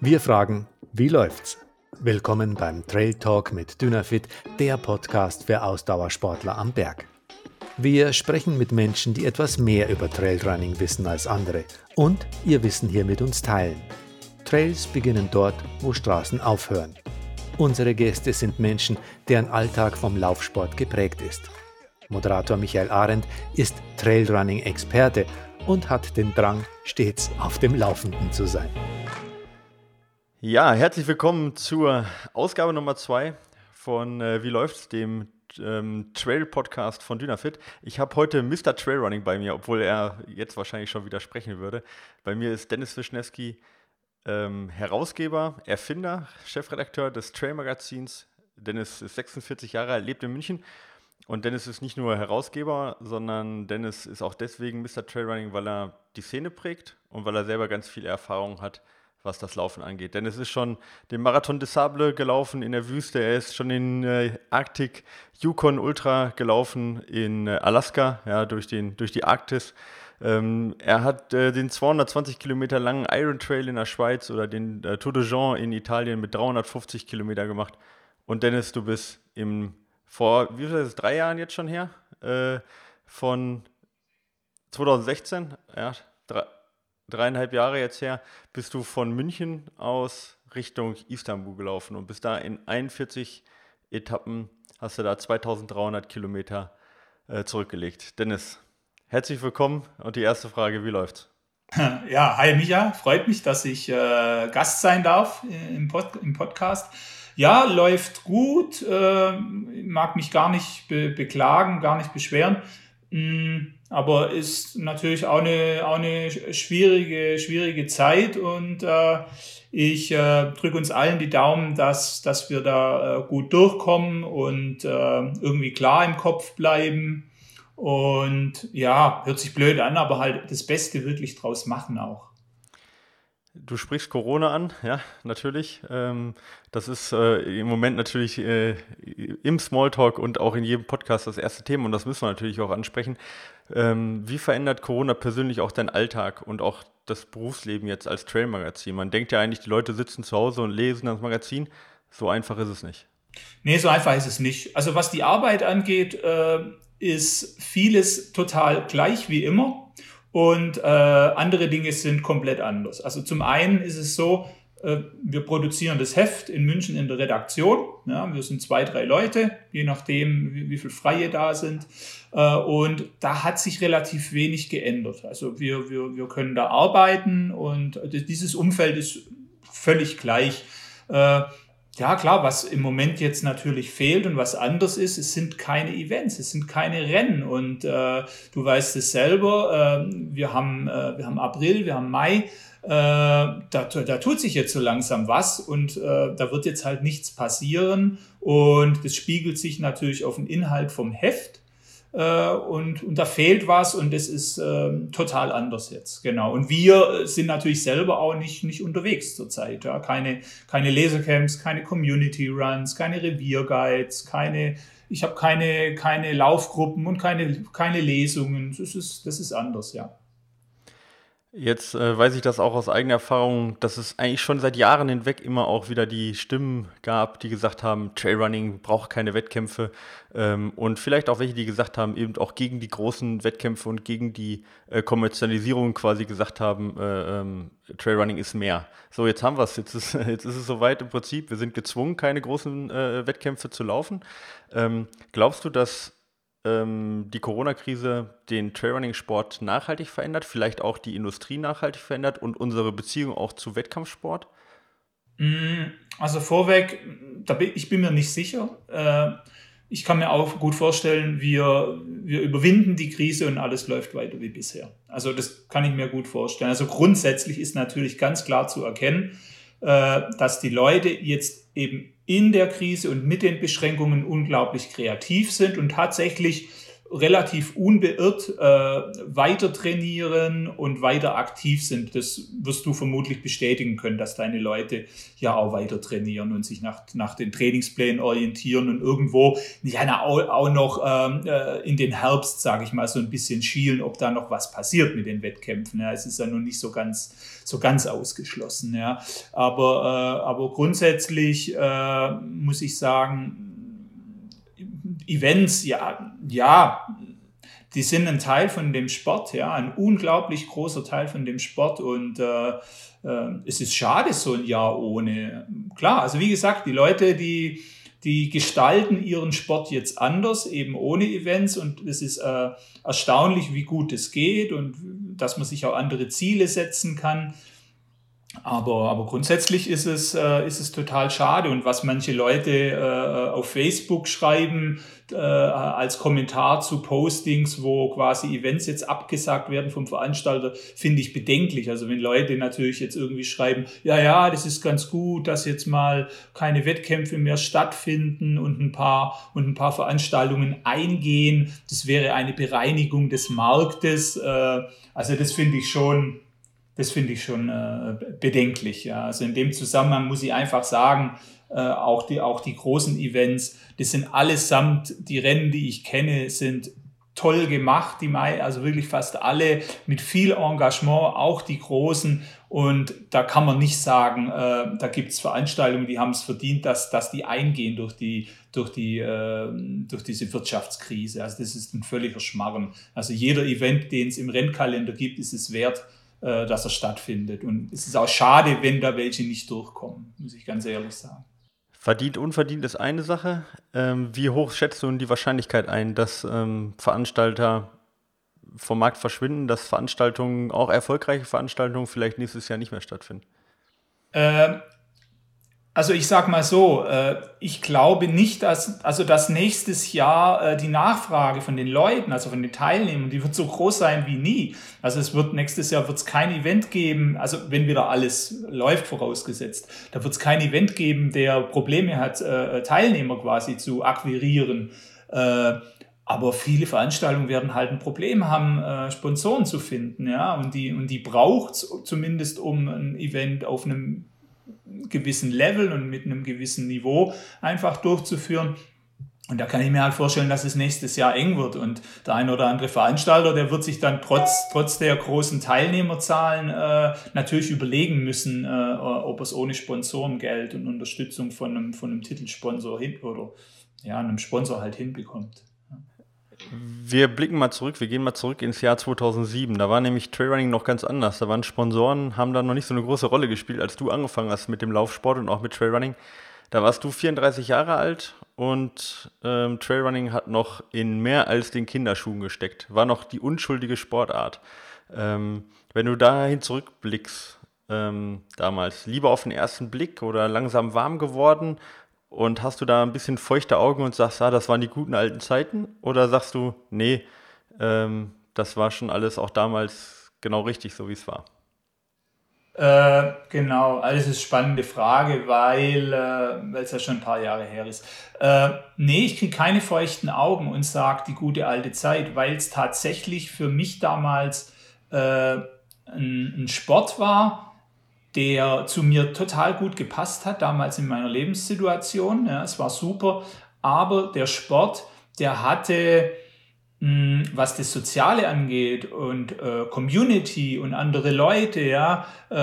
Wir fragen, wie läuft's? Willkommen beim Trail Talk mit Dynafit, der Podcast für Ausdauersportler am Berg. Wir sprechen mit Menschen, die etwas mehr über Trailrunning wissen als andere und ihr Wissen hier mit uns teilen. Trails beginnen dort, wo Straßen aufhören. Unsere Gäste sind Menschen, deren Alltag vom Laufsport geprägt ist. Moderator Michael Arendt ist Trailrunning-Experte und hat den Drang, stets auf dem Laufenden zu sein. Ja, herzlich willkommen zur Ausgabe Nummer 2 von äh, Wie läuft's, dem ähm, Trail-Podcast von Dynafit. Ich habe heute Mr. Trailrunning bei mir, obwohl er jetzt wahrscheinlich schon widersprechen würde. Bei mir ist Dennis Wischnewski, ähm, Herausgeber, Erfinder, Chefredakteur des Trail-Magazins. Dennis ist 46 Jahre alt, lebt in München und Dennis ist nicht nur Herausgeber, sondern Dennis ist auch deswegen Mr. Trailrunning, weil er die Szene prägt und weil er selber ganz viel Erfahrung hat, was das Laufen angeht. Dennis ist schon den Marathon des Sable gelaufen in der Wüste, er ist schon den äh, Arctic Yukon Ultra gelaufen in äh, Alaska, ja, durch, den, durch die Arktis. Ähm, er hat äh, den 220 Kilometer langen Iron Trail in der Schweiz oder den äh, Tour de Jean in Italien mit 350 Kilometer gemacht. Und Dennis, du bist im vor, wie viel ist es, drei Jahren jetzt schon her, äh, von 2016, ja, dreieinhalb Jahre jetzt her, bist du von München aus Richtung Istanbul gelaufen und bist da in 41 Etappen, hast du da 2300 Kilometer äh, zurückgelegt. Dennis, herzlich willkommen und die erste Frage, wie läuft's? Ja, hi Micha, freut mich, dass ich äh, Gast sein darf im, Pod im Podcast. Ja, läuft gut. Äh, mag mich gar nicht be beklagen, gar nicht beschweren. Mm, aber ist natürlich auch eine, auch eine schwierige, schwierige Zeit und äh, ich äh, drücke uns allen die Daumen, dass, dass wir da äh, gut durchkommen und äh, irgendwie klar im Kopf bleiben. Und ja, hört sich blöd an, aber halt das Beste wirklich draus machen auch. Du sprichst Corona an, ja, natürlich. Ähm, das ist äh, im Moment natürlich äh, im Smalltalk und auch in jedem Podcast das erste Thema und das müssen wir natürlich auch ansprechen. Ähm, wie verändert Corona persönlich auch deinen Alltag und auch das Berufsleben jetzt als Trail-Magazin? Man denkt ja eigentlich, die Leute sitzen zu Hause und lesen das Magazin. So einfach ist es nicht. Nee, so einfach ist es nicht. Also was die Arbeit angeht, äh, ist vieles total gleich wie immer. Und äh, andere Dinge sind komplett anders. Also zum einen ist es so, äh, wir produzieren das Heft in München in der Redaktion. Ja, wir sind zwei, drei Leute, je nachdem, wie, wie viel Freie da sind. Äh, und da hat sich relativ wenig geändert. Also wir, wir, wir können da arbeiten und dieses Umfeld ist völlig gleich. Ja, klar, was im Moment jetzt natürlich fehlt und was anders ist, es sind keine Events, es sind keine Rennen. Und äh, du weißt es selber, äh, wir, haben, äh, wir haben April, wir haben Mai, äh, da, da tut sich jetzt so langsam was und äh, da wird jetzt halt nichts passieren. Und das spiegelt sich natürlich auf den Inhalt vom Heft. Äh, und, und da fehlt was und das ist äh, total anders jetzt. Genau. Und wir sind natürlich selber auch nicht, nicht unterwegs zurzeit. Ja? Keine, keine Lasercamps, keine Community Runs, keine Revierguides, keine, ich habe keine, keine Laufgruppen und keine, keine Lesungen. Das ist, das ist anders, ja. Jetzt äh, weiß ich das auch aus eigener Erfahrung, dass es eigentlich schon seit Jahren hinweg immer auch wieder die Stimmen gab, die gesagt haben, Trailrunning braucht keine Wettkämpfe. Ähm, und vielleicht auch welche, die gesagt haben, eben auch gegen die großen Wettkämpfe und gegen die äh, Kommerzialisierung quasi gesagt haben, äh, ähm, Trailrunning ist mehr. So, jetzt haben wir es. Jetzt ist, jetzt ist es soweit im Prinzip. Wir sind gezwungen, keine großen äh, Wettkämpfe zu laufen. Ähm, glaubst du, dass ähm, die Corona-Krise den Trailrunning-Sport nachhaltig verändert, vielleicht auch die Industrie nachhaltig verändert und unsere Beziehung auch zu Wettkampfsport? Mm, also vorweg, bin, ich bin mir nicht sicher. Äh, ich kann mir auch gut vorstellen, wir, wir überwinden die Krise und alles läuft weiter wie bisher. Also das kann ich mir gut vorstellen. Also grundsätzlich ist natürlich ganz klar zu erkennen, äh, dass die Leute jetzt eben in der Krise und mit den Beschränkungen unglaublich kreativ sind und tatsächlich relativ unbeirrt äh, weiter trainieren und weiter aktiv sind. Das wirst du vermutlich bestätigen können, dass deine Leute ja auch weiter trainieren und sich nach, nach den Trainingsplänen orientieren und irgendwo ja, auch, auch noch ähm, äh, in den Herbst, sage ich mal, so ein bisschen schielen, ob da noch was passiert mit den Wettkämpfen. Ja. Es ist ja noch nicht so ganz, so ganz ausgeschlossen. Ja. Aber, äh, aber grundsätzlich äh, muss ich sagen, Events, ja, ja, die sind ein Teil von dem Sport, ja, ein unglaublich großer Teil von dem Sport und äh, äh, es ist schade so ein Jahr ohne. Klar, also wie gesagt, die Leute, die, die gestalten ihren Sport jetzt anders, eben ohne Events und es ist äh, erstaunlich, wie gut es geht und dass man sich auch andere Ziele setzen kann. Aber, aber grundsätzlich ist es, äh, ist es total schade. Und was manche Leute äh, auf Facebook schreiben, äh, als Kommentar zu Postings, wo quasi Events jetzt abgesagt werden vom Veranstalter, finde ich bedenklich. Also wenn Leute natürlich jetzt irgendwie schreiben, ja, ja, das ist ganz gut, dass jetzt mal keine Wettkämpfe mehr stattfinden und ein paar, und ein paar Veranstaltungen eingehen, das wäre eine Bereinigung des Marktes. Äh, also das finde ich schon, das finde ich schon äh, bedenklich. Ja. Also in dem Zusammenhang muss ich einfach sagen, äh, auch, die, auch die großen Events, das sind allesamt, die Rennen, die ich kenne, sind toll gemacht, die Mai, also wirklich fast alle mit viel Engagement, auch die großen. Und da kann man nicht sagen, äh, da gibt es Veranstaltungen, die haben es verdient, dass, dass die eingehen durch, die, durch, die, äh, durch diese Wirtschaftskrise. Also das ist ein völliger Schmarrn. Also jeder Event, den es im Rennkalender gibt, ist es wert, äh, dass er stattfindet. Und es ist auch schade, wenn da welche nicht durchkommen, muss ich ganz ehrlich sagen. Verdient, unverdient ist eine Sache. Ähm, wie hoch schätzt du die Wahrscheinlichkeit ein, dass ähm, Veranstalter vom Markt verschwinden, dass Veranstaltungen, auch erfolgreiche Veranstaltungen, vielleicht nächstes Jahr nicht mehr stattfinden? Ähm, also ich sage mal so, äh, ich glaube nicht, dass, also dass nächstes Jahr äh, die Nachfrage von den Leuten, also von den Teilnehmern, die wird so groß sein wie nie. Also es wird nächstes Jahr wird es kein Event geben, also wenn wieder alles läuft, vorausgesetzt, da wird es kein Event geben, der Probleme hat, äh, Teilnehmer quasi zu akquirieren. Aber viele Veranstaltungen werden halt ein Problem haben, Sponsoren zu finden, ja, und die, und die braucht zumindest, um ein Event auf einem gewissen Level und mit einem gewissen Niveau einfach durchzuführen. Und da kann ich mir halt vorstellen, dass es nächstes Jahr eng wird. Und der ein oder andere Veranstalter, der wird sich dann trotz, trotz der großen Teilnehmerzahlen äh, natürlich überlegen müssen, äh, ob es ohne Sponsorengeld und Unterstützung von einem, von einem Titelsponsor hin oder ja, einem Sponsor halt hinbekommt. Wir blicken mal zurück, wir gehen mal zurück ins Jahr 2007. Da war nämlich Trailrunning noch ganz anders. Da waren Sponsoren, haben da noch nicht so eine große Rolle gespielt, als du angefangen hast mit dem Laufsport und auch mit Trailrunning. Da warst du 34 Jahre alt und ähm, Trailrunning hat noch in mehr als den Kinderschuhen gesteckt. War noch die unschuldige Sportart. Ähm, wenn du dahin zurückblickst, ähm, damals, lieber auf den ersten Blick oder langsam warm geworden und hast du da ein bisschen feuchte Augen und sagst, ah, das waren die guten alten Zeiten? Oder sagst du, nee, ähm, das war schon alles auch damals genau richtig, so wie es war? Äh, genau, also das ist spannende Frage, weil äh, es ja schon ein paar Jahre her ist. Äh, nee, ich kriege keine feuchten Augen und sage die gute alte Zeit, weil es tatsächlich für mich damals äh, ein, ein Sport war, der zu mir total gut gepasst hat, damals in meiner Lebenssituation. Ja, es war super, aber der Sport, der hatte, mh, hm, was das Soziale angeht und äh, Community und andere Leute, ja, äh,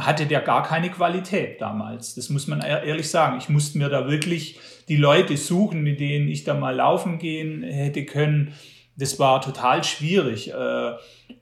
hatte der gar keine Qualität damals. Das muss man ehrlich sagen. Ich musste mir da wirklich die Leute suchen, mit denen ich da mal laufen gehen hätte können. Das war total schwierig. Äh,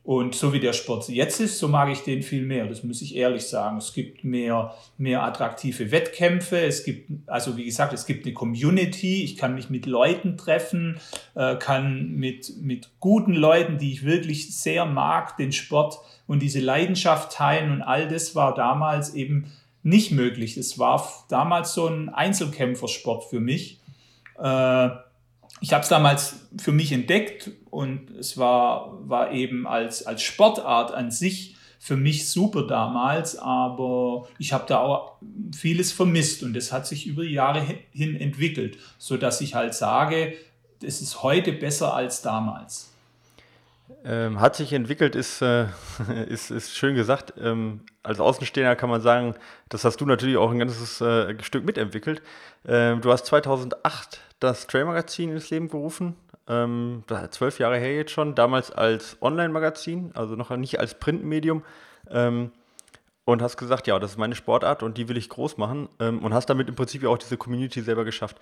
und so wie der Sport jetzt ist, so mag ich den viel mehr. Das muss ich ehrlich sagen. Es gibt mehr, mehr attraktive Wettkämpfe. Es gibt, also wie gesagt, es gibt eine Community. Ich kann mich mit Leuten treffen, äh, kann mit, mit guten Leuten, die ich wirklich sehr mag, den Sport und diese Leidenschaft teilen. Und all das war damals eben nicht möglich. Es war damals so ein Einzelkämpfersport für mich. Ich habe es damals für mich entdeckt und es war, war eben als, als Sportart an sich für mich super damals, aber ich habe da auch vieles vermisst und das hat sich über Jahre hin entwickelt, so dass ich halt sage, es ist heute besser als damals. Ähm, hat sich entwickelt, ist, äh, ist, ist schön gesagt. Ähm, als Außenstehender kann man sagen, das hast du natürlich auch ein ganzes äh, Stück mitentwickelt. Ähm, du hast 2008 das Trail-Magazin ins Leben gerufen. Ähm, zwölf Jahre her jetzt schon. Damals als Online-Magazin, also noch nicht als Printmedium. Ähm, und hast gesagt, ja, das ist meine Sportart und die will ich groß machen. Ähm, und hast damit im Prinzip auch diese Community selber geschafft.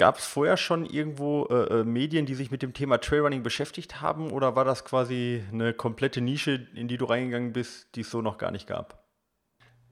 Gab es vorher schon irgendwo äh, äh, Medien, die sich mit dem Thema Trailrunning beschäftigt haben oder war das quasi eine komplette Nische, in die du reingegangen bist, die es so noch gar nicht gab?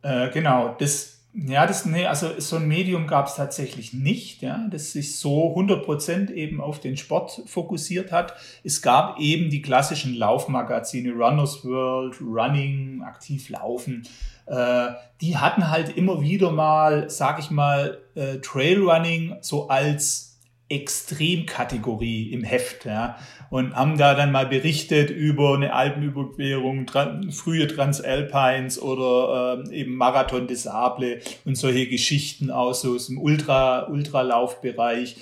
Äh, genau, das, ja, das, nee, also so ein Medium gab es tatsächlich nicht, ja, das sich so 100% eben auf den Sport fokussiert hat. Es gab eben die klassischen Laufmagazine, Runners World, Running, Aktiv Laufen, äh, die hatten halt immer wieder mal, sag ich mal, äh, Trailrunning so als Extremkategorie im Heft, ja, und haben da dann mal berichtet über eine Alpenüberquerung, tra frühe Transalpines oder äh, eben Marathon des Sable und solche Geschichten aus so aus dem Ultra Ultralaufbereich.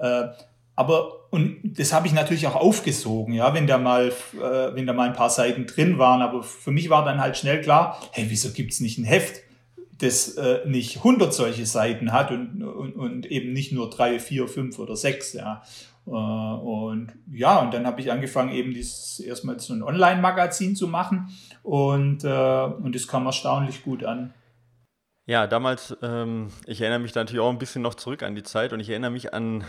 Äh, aber und das habe ich natürlich auch aufgesogen, ja, wenn da mal, äh, wenn da mal ein paar Seiten drin waren. Aber für mich war dann halt schnell klar, hey, wieso gibt's nicht ein Heft, das äh, nicht 100 solche Seiten hat und, und, und eben nicht nur drei, vier, fünf oder sechs, ja. Äh, und ja, und dann habe ich angefangen, eben dieses erstmal so ein Online-Magazin zu machen und, äh, und das kam erstaunlich gut an. Ja, damals, ähm, ich erinnere mich da natürlich auch ein bisschen noch zurück an die Zeit und ich erinnere mich an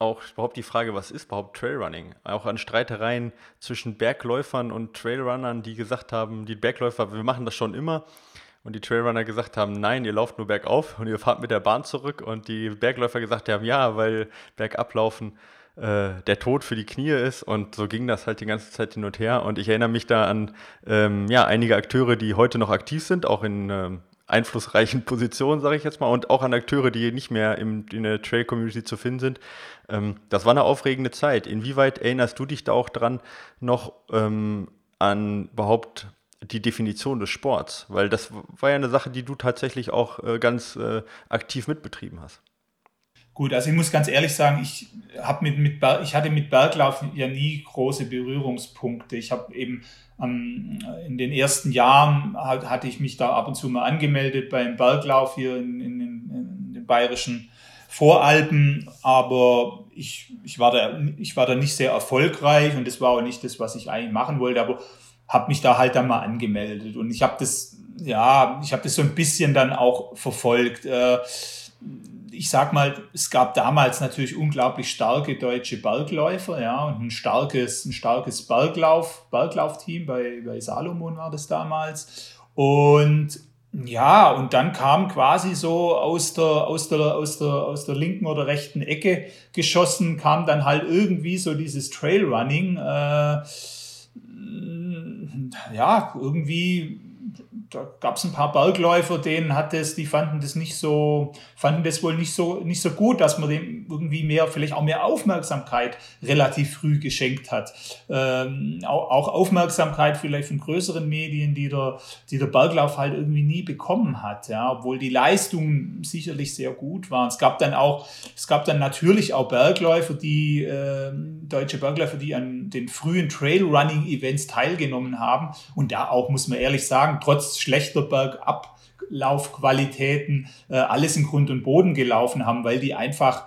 auch überhaupt die Frage, was ist überhaupt Trailrunning? Auch an Streitereien zwischen Bergläufern und Trailrunnern, die gesagt haben, die Bergläufer, wir machen das schon immer. Und die Trailrunner gesagt haben, nein, ihr lauft nur bergauf und ihr fahrt mit der Bahn zurück. Und die Bergläufer gesagt haben, ja, weil bergablaufen äh, der Tod für die Knie ist. Und so ging das halt die ganze Zeit hin und her. Und ich erinnere mich da an ähm, ja, einige Akteure, die heute noch aktiv sind, auch in ähm, einflussreichen Positionen, sage ich jetzt mal, und auch an Akteure, die nicht mehr im, in der Trail-Community zu finden sind. Ähm, das war eine aufregende Zeit. Inwieweit erinnerst du dich da auch dran noch ähm, an überhaupt die Definition des Sports? Weil das war ja eine Sache, die du tatsächlich auch äh, ganz äh, aktiv mitbetrieben hast. Gut, also ich muss ganz ehrlich sagen, ich, hab mit, mit ich hatte mit Berglauf ja nie große Berührungspunkte. Ich habe eben ähm, in den ersten Jahren hatte ich mich da ab und zu mal angemeldet beim Berglauf hier in, in, in den bayerischen Voralpen, aber ich, ich, war da, ich war da nicht sehr erfolgreich und das war auch nicht das, was ich eigentlich machen wollte, aber habe mich da halt dann mal angemeldet und ich habe das, ja, ich habe das so ein bisschen dann auch verfolgt. Äh, ich sag mal, es gab damals natürlich unglaublich starke deutsche Bergläufer, ja, und ein starkes, ein starkes Berglauf, Berglaufteam bei, bei Salomon war das damals. Und ja, und dann kam quasi so aus der, aus der, aus der, aus der linken oder rechten Ecke geschossen, kam dann halt irgendwie so dieses Trailrunning, äh, ja, irgendwie da gab es ein paar Bergläufer, denen hat es, die fanden das nicht so, fanden das wohl nicht so, nicht so gut, dass man dem irgendwie mehr, vielleicht auch mehr Aufmerksamkeit relativ früh geschenkt hat. Ähm, auch, auch, Aufmerksamkeit vielleicht von größeren Medien, die der, die der Berglauf halt irgendwie nie bekommen hat, ja, obwohl die Leistungen sicherlich sehr gut waren. Es gab dann auch, es gab dann natürlich auch Bergläufer, die, äh, deutsche Bergläufer, die an den frühen Trailrunning-Events teilgenommen haben und da auch, muss man ehrlich sagen, trotz schlechter Bergablaufqualitäten äh, alles in Grund und Boden gelaufen haben, weil die einfach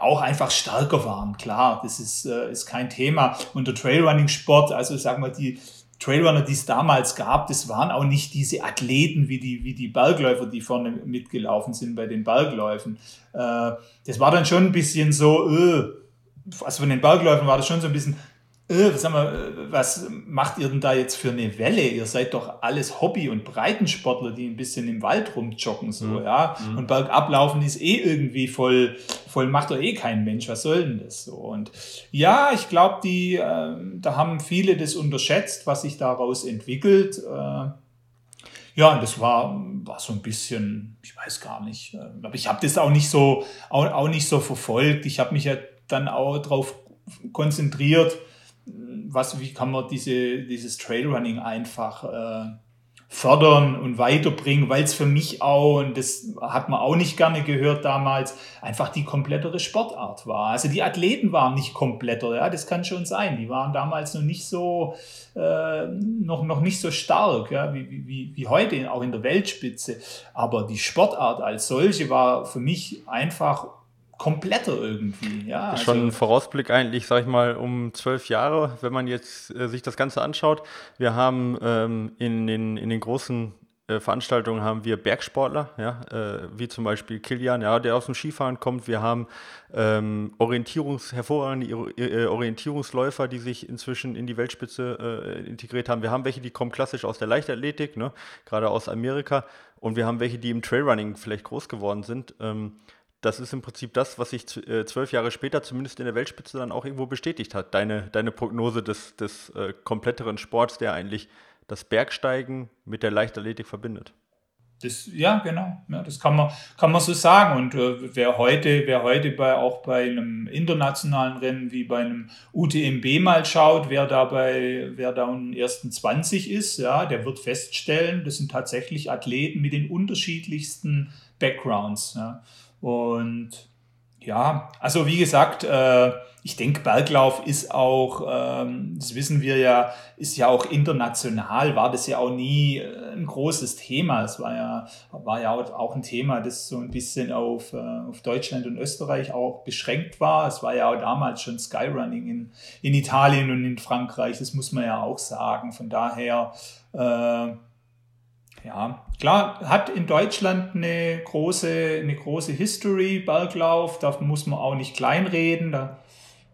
auch einfach stärker waren. Klar, das ist, äh, ist kein Thema. Und der Trailrunning-Sport, also sagen wir, die Trailrunner, die es damals gab, das waren auch nicht diese Athleten wie die, wie die Bergläufer, die vorne mitgelaufen sind bei den Bergläufen. Äh, das war dann schon ein bisschen so, äh, also von den Bergläufen war das schon so ein bisschen, äh, sag mal, äh, was macht ihr denn da jetzt für eine Welle? Ihr seid doch alles Hobby- und Breitensportler, die ein bisschen im Wald rumjoggen, so, mhm. ja. Mhm. Und Bergablaufen ist eh irgendwie voll, voll macht doch eh kein Mensch. Was soll denn das so? Und ja, ich glaube, die, äh, da haben viele das unterschätzt, was sich daraus entwickelt. Äh, ja, und das war, war so ein bisschen, ich weiß gar nicht, äh, aber ich habe das auch nicht so, auch, auch nicht so verfolgt. Ich habe mich ja dann auch darauf konzentriert, was, wie kann man diese, dieses Trailrunning einfach äh, fördern und weiterbringen, weil es für mich auch, und das hat man auch nicht gerne gehört damals, einfach die komplettere Sportart war. Also die Athleten waren nicht kompletter, ja, das kann schon sein. Die waren damals noch nicht so, äh, noch, noch nicht so stark, ja, wie, wie, wie heute, auch in der Weltspitze. Aber die Sportart als solche war für mich einfach kompletter irgendwie. Ja, also Schon ein Vorausblick eigentlich, sag ich mal, um zwölf Jahre, wenn man jetzt äh, sich das Ganze anschaut. Wir haben ähm, in, den, in den großen äh, Veranstaltungen haben wir Bergsportler, ja, äh, wie zum Beispiel Kilian, ja, der aus dem Skifahren kommt. Wir haben ähm, Orientierungs, hervorragende äh, Orientierungsläufer, die sich inzwischen in die Weltspitze äh, integriert haben. Wir haben welche, die kommen klassisch aus der Leichtathletik, ne, gerade aus Amerika. Und wir haben welche, die im Trailrunning vielleicht groß geworden sind. Ähm, das ist im Prinzip das, was sich äh, zwölf Jahre später zumindest in der Weltspitze dann auch irgendwo bestätigt hat. Deine, deine Prognose des, des äh, kompletteren Sports, der eigentlich das Bergsteigen mit der Leichtathletik verbindet. Das, ja, genau. Ja, das kann man, kann man so sagen. Und äh, wer heute, wer heute bei, auch bei einem internationalen Rennen wie bei einem UTMB mal schaut, wer da bei, wer da in den ersten 20 ist, ja, der wird feststellen, das sind tatsächlich Athleten mit den unterschiedlichsten Backgrounds. Ja. Und ja, also wie gesagt, äh, ich denke, Berglauf ist auch, ähm, das wissen wir ja, ist ja auch international, war das ja auch nie äh, ein großes Thema. Es war ja, war ja auch ein Thema, das so ein bisschen auf, äh, auf Deutschland und Österreich auch beschränkt war. Es war ja auch damals schon Skyrunning in, in Italien und in Frankreich, das muss man ja auch sagen. Von daher, äh, ja, klar, hat in Deutschland eine große, eine große History, Berglauf, da muss man auch nicht kleinreden, da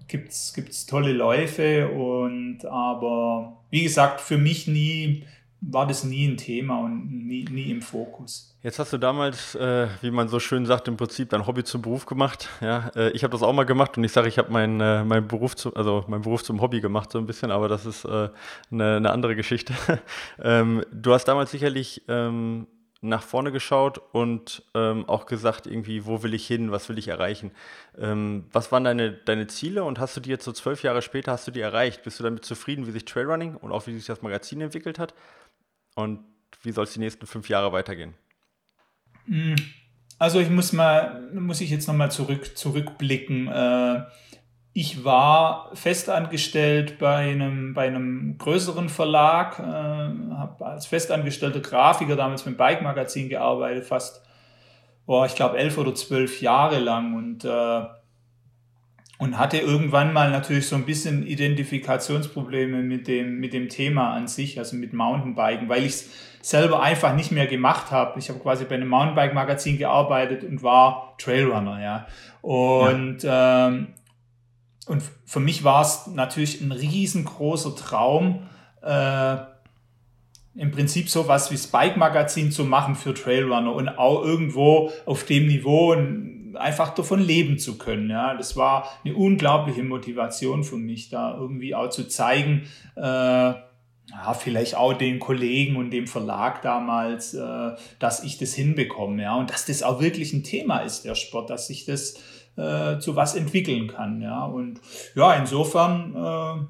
gibt es tolle Läufe und aber wie gesagt, für mich nie war das nie ein Thema und nie, nie im Fokus. Jetzt hast du damals, äh, wie man so schön sagt, im Prinzip dein Hobby zum Beruf gemacht. Ja, äh, ich habe das auch mal gemacht und ich sage, ich habe meinen äh, mein Beruf zu, also meinen Beruf zum Hobby gemacht so ein bisschen, aber das ist eine, äh, eine, andere Geschichte. ähm, du hast damals sicherlich ähm, nach vorne geschaut und ähm, auch gesagt, irgendwie, wo will ich hin, was will ich erreichen. Ähm, was waren deine, deine Ziele und hast du die jetzt so zwölf Jahre später, hast du die erreicht? Bist du damit zufrieden, wie sich Trailrunning und auch wie sich das Magazin entwickelt hat? Und wie soll es die nächsten fünf Jahre weitergehen? Hm. Also ich muss mal, muss ich jetzt nochmal zurück, zurückblicken. Äh, ich war festangestellt bei einem, bei einem größeren Verlag, äh, habe als festangestellter Grafiker damals mit dem Bike Magazin gearbeitet, fast, boah, ich glaube, elf oder zwölf Jahre lang und äh, und hatte irgendwann mal natürlich so ein bisschen Identifikationsprobleme mit dem, mit dem Thema an sich, also mit Mountainbiken, weil ich es selber einfach nicht mehr gemacht habe. Ich habe quasi bei einem Mountainbike-Magazin gearbeitet und war Trailrunner, ja. Und, ja. Ähm, und für mich war es natürlich ein riesengroßer Traum, äh, im Prinzip so was wie das Bike-Magazin zu machen für Trailrunner und auch irgendwo auf dem Niveau ein einfach davon leben zu können. Ja, das war eine unglaubliche Motivation für mich, da irgendwie auch zu zeigen, äh, ja, vielleicht auch den Kollegen und dem Verlag damals, äh, dass ich das hinbekomme, ja, und dass das auch wirklich ein Thema ist, der Sport, dass sich das äh, zu was entwickeln kann, ja, und ja, insofern äh,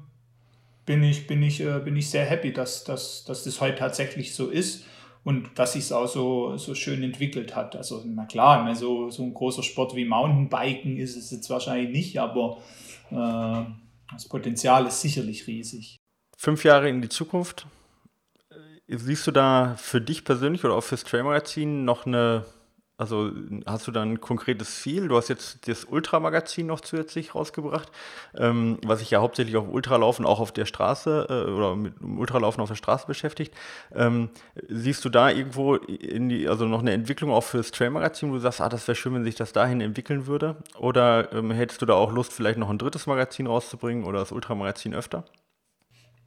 bin ich, bin ich, äh, bin ich sehr happy, dass, dass, dass das heute tatsächlich so ist und dass sich es auch so, so schön entwickelt hat. Also, na klar, so, so ein großer Sport wie Mountainbiken ist es jetzt wahrscheinlich nicht, aber äh, das Potenzial ist sicherlich riesig. Fünf Jahre in die Zukunft. Siehst du da für dich persönlich oder auch fürs Trail-Magazin noch eine also hast du dann ein konkretes Ziel? Du hast jetzt das Ultramagazin noch zusätzlich rausgebracht, ähm, was sich ja hauptsächlich auf Ultralaufen auch auf der Straße äh, oder mit Ultralaufen auf der Straße beschäftigt. Ähm, siehst du da irgendwo die, also noch eine Entwicklung auch für das Trail-Magazin, wo du sagst, ah, das wäre schön, wenn sich das dahin entwickeln würde? Oder ähm, hättest du da auch Lust, vielleicht noch ein drittes Magazin rauszubringen oder das Ultramagazin öfter?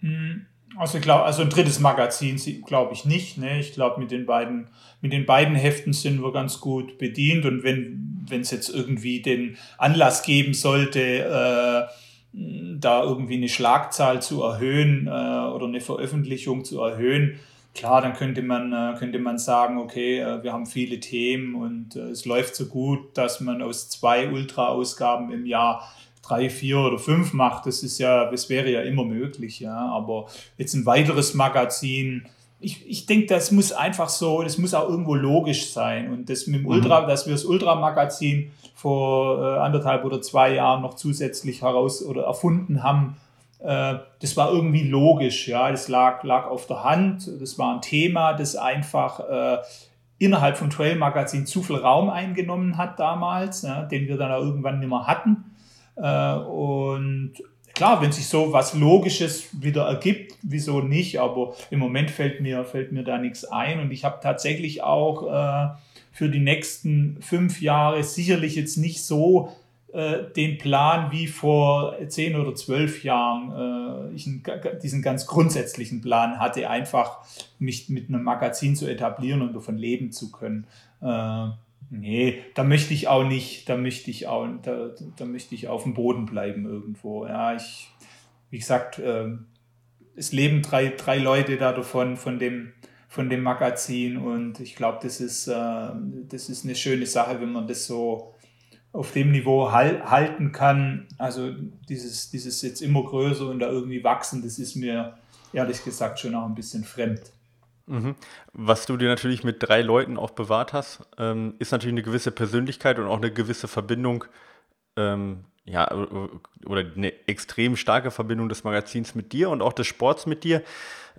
Mhm. Also, glaub, also ein drittes Magazin glaube ich nicht. Ne? Ich glaube, mit, den beiden, mit den beiden Heften sind wir ganz gut bedient. Und wenn es jetzt irgendwie den Anlass geben sollte, äh, da irgendwie eine Schlagzahl zu erhöhen äh, oder eine Veröffentlichung zu erhöhen, klar, dann könnte man, äh, könnte man sagen, okay, äh, wir haben viele Themen und äh, es läuft so gut, dass man aus zwei Ultra-Ausgaben im Jahr drei, vier oder fünf macht, das ist ja, das wäre ja immer möglich, ja. Aber jetzt ein weiteres Magazin, ich, ich denke, das muss einfach so, das muss auch irgendwo logisch sein. Und das mit dem Ultra, mhm. dass wir das Ultramagazin vor äh, anderthalb oder zwei Jahren noch zusätzlich heraus oder erfunden haben, äh, das war irgendwie logisch. Ja, das lag, lag auf der Hand. Das war ein Thema, das einfach äh, innerhalb vom Trail Magazin zu viel Raum eingenommen hat damals, ja, den wir dann auch irgendwann nicht mehr hatten. Äh, und klar, wenn sich so was Logisches wieder ergibt, wieso nicht? Aber im Moment fällt mir, fällt mir da nichts ein. Und ich habe tatsächlich auch äh, für die nächsten fünf Jahre sicherlich jetzt nicht so äh, den Plan wie vor zehn oder zwölf Jahren äh, ich einen, diesen ganz grundsätzlichen Plan hatte, einfach mich mit einem Magazin zu etablieren und davon leben zu können. Nee, da möchte ich auch nicht, da möchte ich auch, da, da möchte ich auf dem Boden bleiben irgendwo. Ja, ich, wie gesagt, äh, es leben drei, drei Leute da davon, von dem, von dem Magazin und ich glaube, das ist, äh, das ist eine schöne Sache, wenn man das so auf dem Niveau hal halten kann. Also dieses, dieses jetzt immer größer und da irgendwie wachsen, das ist mir ehrlich gesagt schon auch ein bisschen fremd. Mhm. Was du dir natürlich mit drei Leuten auch bewahrt hast, ähm, ist natürlich eine gewisse Persönlichkeit und auch eine gewisse Verbindung, ähm, ja, oder eine extrem starke Verbindung des Magazins mit dir und auch des Sports mit dir.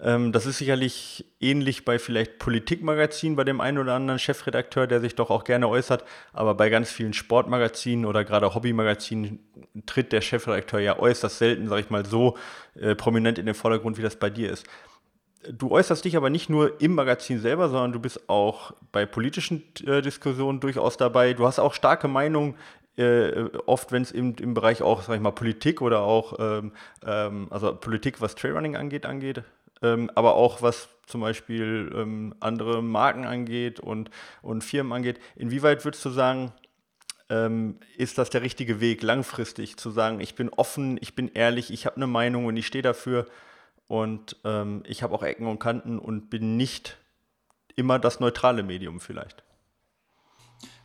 Ähm, das ist sicherlich ähnlich bei vielleicht Politikmagazinen, bei dem einen oder anderen Chefredakteur, der sich doch auch gerne äußert, aber bei ganz vielen Sportmagazinen oder gerade Hobbymagazinen tritt der Chefredakteur ja äußerst selten, sage ich mal, so äh, prominent in den Vordergrund, wie das bei dir ist du äußerst dich aber nicht nur im Magazin selber, sondern du bist auch bei politischen äh, Diskussionen durchaus dabei. Du hast auch starke Meinungen, äh, oft wenn es im, im Bereich auch, sag ich mal, Politik oder auch, ähm, ähm, also Politik, was Trailrunning angeht, angeht. Ähm, aber auch was zum Beispiel ähm, andere Marken angeht und, und Firmen angeht. Inwieweit würdest du sagen, ähm, ist das der richtige Weg, langfristig zu sagen, ich bin offen, ich bin ehrlich, ich habe eine Meinung und ich stehe dafür? Und ähm, ich habe auch Ecken und Kanten und bin nicht immer das neutrale Medium vielleicht.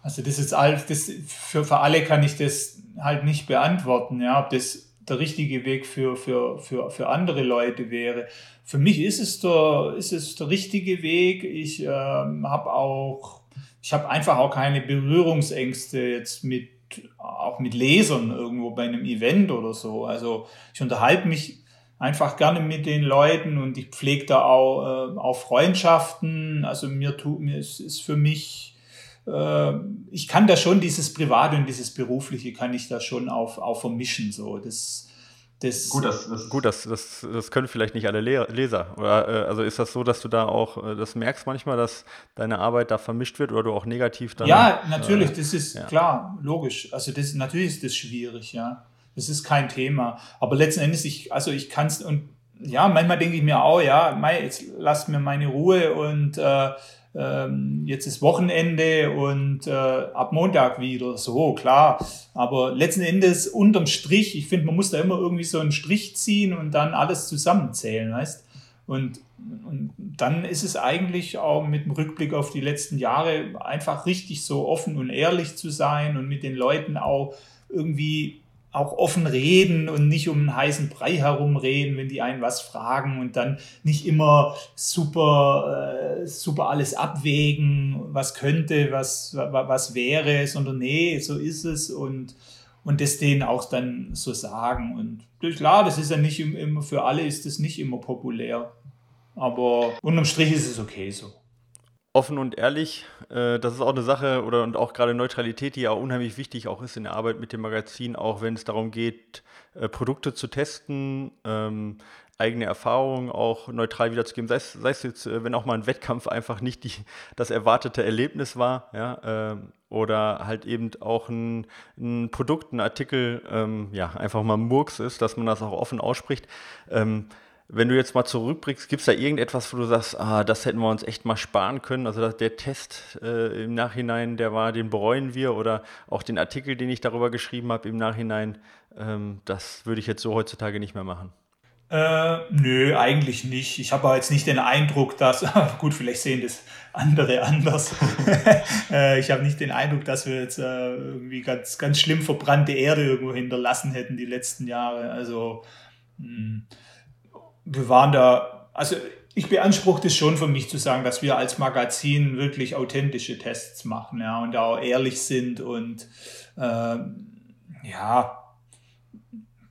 Also das ist alles, das für, für alle kann ich das halt nicht beantworten, ja, ob das der richtige Weg für, für, für, für andere Leute wäre. Für mich ist es der, ist es der richtige Weg. Ich ähm, habe auch, ich habe einfach auch keine Berührungsängste jetzt mit, auch mit Lesern irgendwo bei einem Event oder so. Also ich unterhalte mich einfach gerne mit den Leuten und ich pflege da auch, äh, auch Freundschaften. Also mir tut mir es ist für mich, äh, ich kann da schon dieses Private und dieses Berufliche kann ich da schon auf, auf vermischen. So. Das, das gut, das, das, gut das, das, das können vielleicht nicht alle Leser. Oder, äh, also ist das so, dass du da auch äh, das merkst manchmal, dass deine Arbeit da vermischt wird oder du auch negativ dann. Ja, natürlich, äh, das ist ja. klar, logisch. Also das, natürlich ist das schwierig, ja. Das ist kein Thema. Aber letzten Endes, ich, also ich kann es und ja, manchmal denke ich mir auch, ja, Mai, jetzt lasst mir meine Ruhe und äh, ähm, jetzt ist Wochenende und äh, ab Montag wieder. So, klar. Aber letzten Endes unterm Strich, ich finde, man muss da immer irgendwie so einen Strich ziehen und dann alles zusammenzählen, weißt und, und dann ist es eigentlich auch mit dem Rückblick auf die letzten Jahre einfach richtig so offen und ehrlich zu sein und mit den Leuten auch irgendwie auch offen reden und nicht um einen heißen Brei herumreden, wenn die einen was fragen und dann nicht immer super, äh, super alles abwägen, was könnte, was, was wäre, sondern nee, so ist es und, und das denen auch dann so sagen. Und klar, das ist ja nicht immer, für alle ist das nicht immer populär. Aber unterm Strich ist es okay so offen und ehrlich. Äh, das ist auch eine Sache oder und auch gerade Neutralität, die ja unheimlich wichtig auch ist in der Arbeit mit dem Magazin, auch wenn es darum geht, äh, Produkte zu testen, ähm, eigene Erfahrungen auch neutral wiederzugeben, sei es, sei es jetzt, äh, wenn auch mal ein Wettkampf einfach nicht die, das erwartete Erlebnis war, ja, äh, oder halt eben auch ein, ein Produkt, ein Artikel, ähm, ja, einfach mal Murks ist, dass man das auch offen ausspricht. Ähm, wenn du jetzt mal zurückblickst, gibt es da irgendetwas, wo du sagst, ah, das hätten wir uns echt mal sparen können? Also der Test äh, im Nachhinein, der war, den bereuen wir oder auch den Artikel, den ich darüber geschrieben habe im Nachhinein, ähm, das würde ich jetzt so heutzutage nicht mehr machen. Äh, nö, eigentlich nicht. Ich habe jetzt nicht den Eindruck, dass, gut, vielleicht sehen das andere anders. äh, ich habe nicht den Eindruck, dass wir jetzt äh, irgendwie ganz, ganz schlimm verbrannte Erde irgendwo hinterlassen hätten die letzten Jahre. Also, mh hm wir waren da, also ich beanspruche das schon für mich zu sagen, dass wir als Magazin wirklich authentische Tests machen ja, und auch ehrlich sind und äh, ja,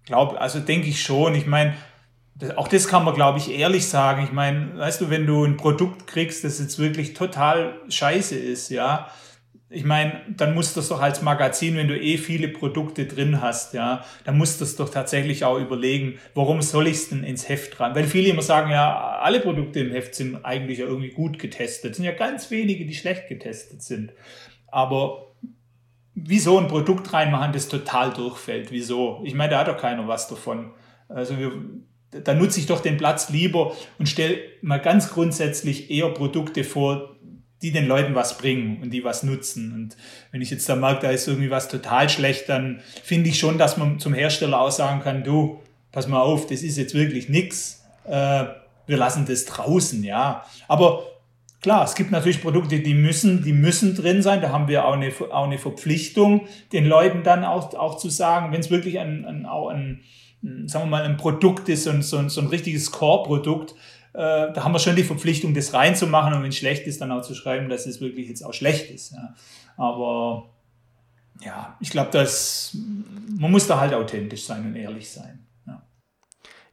glaube, also denke ich schon. Ich meine, auch das kann man, glaube ich, ehrlich sagen. Ich meine, weißt du, wenn du ein Produkt kriegst, das jetzt wirklich total scheiße ist, ja, ich meine, dann musst du es doch als Magazin, wenn du eh viele Produkte drin hast, ja, dann musst du es doch tatsächlich auch überlegen, warum soll ich es denn ins Heft ran? Weil viele immer sagen, ja, alle Produkte im Heft sind eigentlich irgendwie gut getestet. Es sind ja ganz wenige, die schlecht getestet sind. Aber wieso ein Produkt reinmachen, das total durchfällt? Wieso? Ich meine, da hat doch keiner was davon. Also wir, da nutze ich doch den Platz lieber und stelle mal ganz grundsätzlich eher Produkte vor, die den Leuten was bringen und die was nutzen. Und wenn ich jetzt da merke, da ist irgendwie was total schlecht, dann finde ich schon, dass man zum Hersteller auch sagen kann, du, pass mal auf, das ist jetzt wirklich nichts. Äh, wir lassen das draußen, ja. Aber klar, es gibt natürlich Produkte, die müssen, die müssen drin sein. Da haben wir auch eine, auch eine Verpflichtung, den Leuten dann auch, auch zu sagen, wenn es wirklich ein, ein, auch ein, sagen wir mal, ein Produkt ist, so so ein, so ein richtiges Core-Produkt, da haben wir schon die Verpflichtung, das reinzumachen und wenn es schlecht ist, dann auch zu schreiben, dass es wirklich jetzt auch schlecht ist. Ja. Aber ja, ich glaube, dass man muss da halt authentisch sein und ehrlich sein.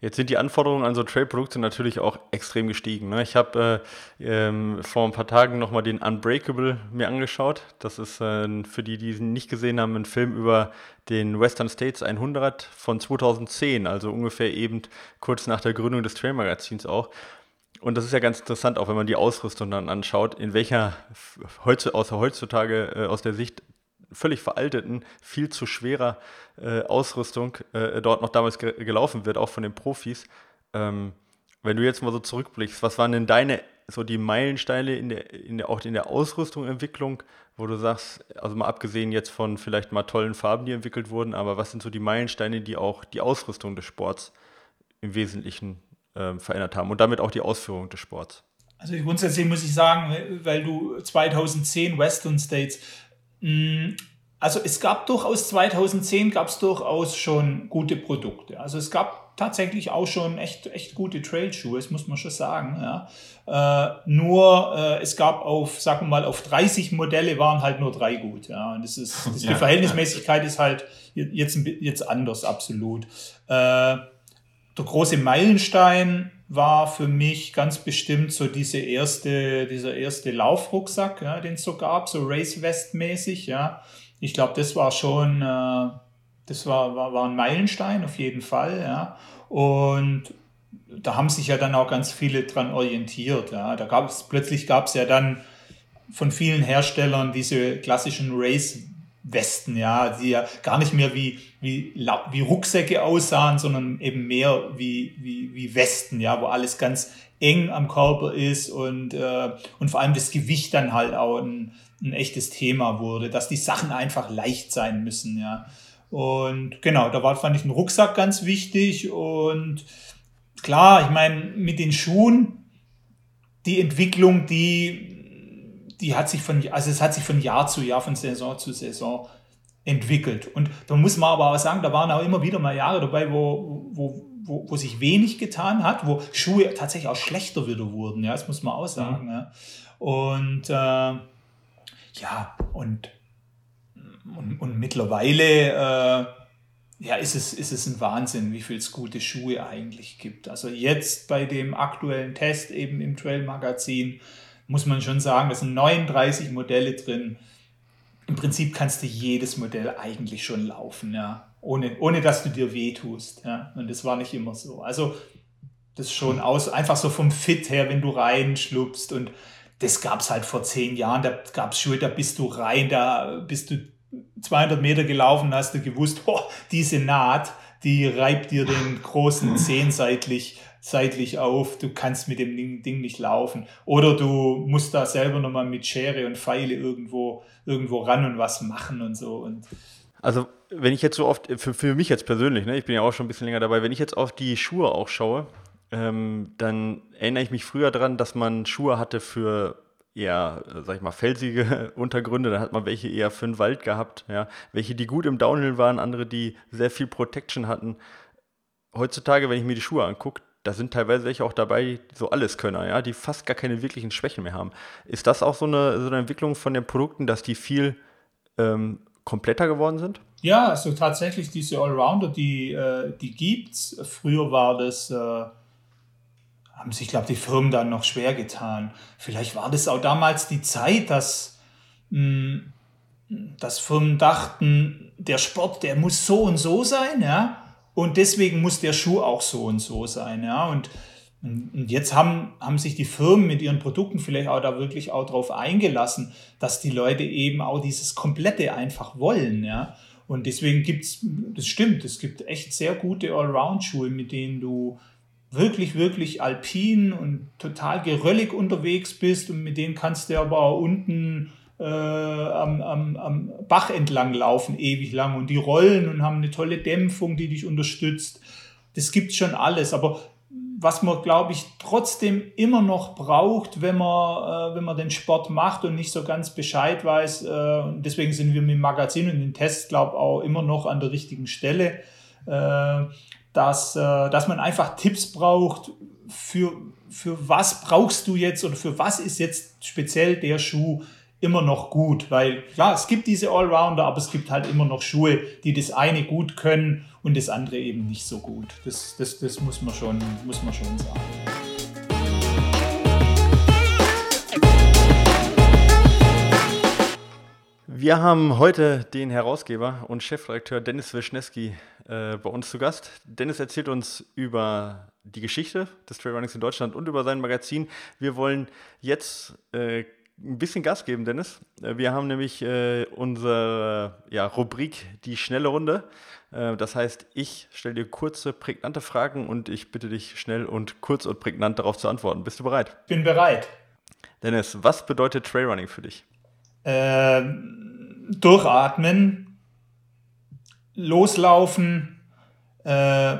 Jetzt sind die Anforderungen an so Trade-Produkte natürlich auch extrem gestiegen. Ne? Ich habe äh, ähm, vor ein paar Tagen nochmal den Unbreakable mir angeschaut. Das ist äh, für die, die ihn nicht gesehen haben, ein Film über den Western States 100 von 2010, also ungefähr eben kurz nach der Gründung des Trail-Magazins auch. Und das ist ja ganz interessant, auch wenn man die Ausrüstung dann anschaut, in welcher außer heutzutage äh, aus der Sicht völlig veralteten, viel zu schwerer äh, Ausrüstung äh, dort noch damals ge gelaufen wird, auch von den Profis. Ähm, wenn du jetzt mal so zurückblickst, was waren denn deine so die Meilensteine in der, in der, auch in der Ausrüstung, Entwicklung, wo du sagst, also mal abgesehen jetzt von vielleicht mal tollen Farben, die entwickelt wurden, aber was sind so die Meilensteine, die auch die Ausrüstung des Sports im Wesentlichen äh, verändert haben und damit auch die Ausführung des Sports? Also grundsätzlich muss ich sagen, weil du 2010 Western States, also es gab durchaus 2010 gab es durchaus schon gute Produkte. Also es gab tatsächlich auch schon echt, echt gute Trailschuhe, das muss man schon sagen. Ja. Äh, nur äh, es gab auf, sagen wir mal, auf 30 Modelle waren halt nur drei gut. Ja. Und das ist, das, die Verhältnismäßigkeit ist halt jetzt, jetzt anders, absolut. Äh, der große Meilenstein war für mich ganz bestimmt so diese erste, dieser erste Laufrucksack, ja, den es so gab, so Race West mäßig, ja. Ich glaube, das war schon, äh, das war, war, war ein Meilenstein auf jeden Fall, ja. Und da haben sich ja dann auch ganz viele dran orientiert, ja. Da gab es, plötzlich gab es ja dann von vielen Herstellern diese klassischen Race Westen, ja, die ja gar nicht mehr wie, wie, wie Rucksäcke aussahen, sondern eben mehr wie, wie, wie Westen, ja, wo alles ganz eng am Körper ist und, äh, und vor allem das Gewicht dann halt auch ein, ein echtes Thema wurde, dass die Sachen einfach leicht sein müssen, ja. Und genau, da war, fand ich ein Rucksack ganz wichtig und klar, ich meine, mit den Schuhen, die Entwicklung, die die hat sich von, also es hat sich von Jahr zu Jahr, von Saison zu Saison entwickelt. Und da muss man aber auch sagen, da waren auch immer wieder mal Jahre dabei, wo, wo, wo, wo sich wenig getan hat, wo Schuhe tatsächlich auch schlechter wieder wurden. Ja, das muss man auch sagen. Mhm. Ja. Und äh, ja, und, und, und mittlerweile äh, ja, ist es, ist es ein Wahnsinn, wie viel es gute Schuhe eigentlich gibt. Also jetzt bei dem aktuellen Test eben im Trail Magazin muss man schon sagen, da sind 39 Modelle drin. Im Prinzip kannst du jedes Modell eigentlich schon laufen, ja, ohne, ohne dass du dir wehtust. Ja. Und das war nicht immer so. Also das ist schon aus, einfach so vom Fit her, wenn du reinschlupst und das gab es halt vor zehn Jahren, da gab es Schuhe, da bist du rein, da bist du 200 Meter gelaufen, hast du gewusst, oh, diese Naht, die reibt dir den großen Zehen seitlich auf, du kannst mit dem Ding nicht laufen. Oder du musst da selber nochmal mit Schere und Pfeile irgendwo, irgendwo ran und was machen und so. Und also, wenn ich jetzt so oft, für, für mich jetzt persönlich, ne, ich bin ja auch schon ein bisschen länger dabei, wenn ich jetzt auf die Schuhe auch schaue, ähm, dann erinnere ich mich früher daran, dass man Schuhe hatte für eher, sag ich mal, felsige Untergründe, dann hat man welche eher für den Wald gehabt, ja, welche, die gut im Downhill waren, andere, die sehr viel Protection hatten. Heutzutage, wenn ich mir die Schuhe angucke, da sind teilweise welche auch dabei, so Alleskönner, ja, die fast gar keine wirklichen Schwächen mehr haben. Ist das auch so eine, so eine Entwicklung von den Produkten, dass die viel ähm, kompletter geworden sind? Ja, also tatsächlich diese Allrounder, die, äh, die gibt's. Früher war das, äh, haben sich, glaube ich, die Firmen dann noch schwer getan. Vielleicht war das auch damals die Zeit, dass, mh, hm, dass Firmen dachten, der Sport, der muss so und so sein, ja. Und deswegen muss der Schuh auch so und so sein, ja. Und, und jetzt haben, haben sich die Firmen mit ihren Produkten vielleicht auch da wirklich auch drauf eingelassen, dass die Leute eben auch dieses Komplette einfach wollen, ja. Und deswegen gibt es, das stimmt, es gibt echt sehr gute Allround-Schuhe, mit denen du wirklich, wirklich alpin und total geröllig unterwegs bist und mit denen kannst du aber auch unten äh, am, am, am Bach entlang laufen, ewig lang. Und die rollen und haben eine tolle Dämpfung, die dich unterstützt. Das gibt schon alles. Aber was man, glaube ich, trotzdem immer noch braucht, wenn man, äh, wenn man den Sport macht und nicht so ganz Bescheid weiß. Äh, deswegen sind wir mit dem Magazin und den Tests, glaube ich, auch immer noch an der richtigen Stelle, äh, dass, äh, dass man einfach Tipps braucht für, für was brauchst du jetzt oder für was ist jetzt speziell der Schuh immer noch gut, weil klar, es gibt diese Allrounder, aber es gibt halt immer noch Schuhe, die das eine gut können und das andere eben nicht so gut. Das, das, das muss, man schon, muss man schon sagen. Wir haben heute den Herausgeber und Chefredakteur Dennis Wischnewski äh, bei uns zu Gast. Dennis erzählt uns über die Geschichte des Trailrunnings in Deutschland und über sein Magazin. Wir wollen jetzt äh, ein bisschen Gas geben, Dennis. Äh, wir haben nämlich äh, unsere ja, Rubrik Die schnelle Runde. Äh, das heißt, ich stelle dir kurze, prägnante Fragen und ich bitte dich schnell und kurz und prägnant darauf zu antworten. Bist du bereit? Bin bereit. Dennis, was bedeutet Trailrunning für dich? Äh, durchatmen, loslaufen, äh,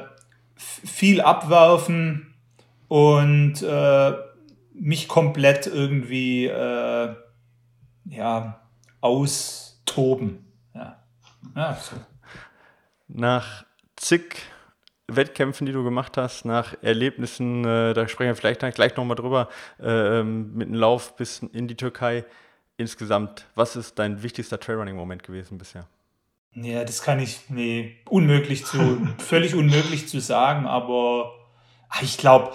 viel abwerfen und äh, mich komplett irgendwie äh, ja, austoben. Ja. ja so. Nach zig Wettkämpfen, die du gemacht hast, nach Erlebnissen, äh, da sprechen wir vielleicht gleich nochmal drüber, äh, mit dem Lauf bis in die Türkei. Insgesamt, was ist dein wichtigster Trailrunning-Moment gewesen bisher? Ja, das kann ich, nee, unmöglich zu, völlig unmöglich zu sagen, aber ich glaube,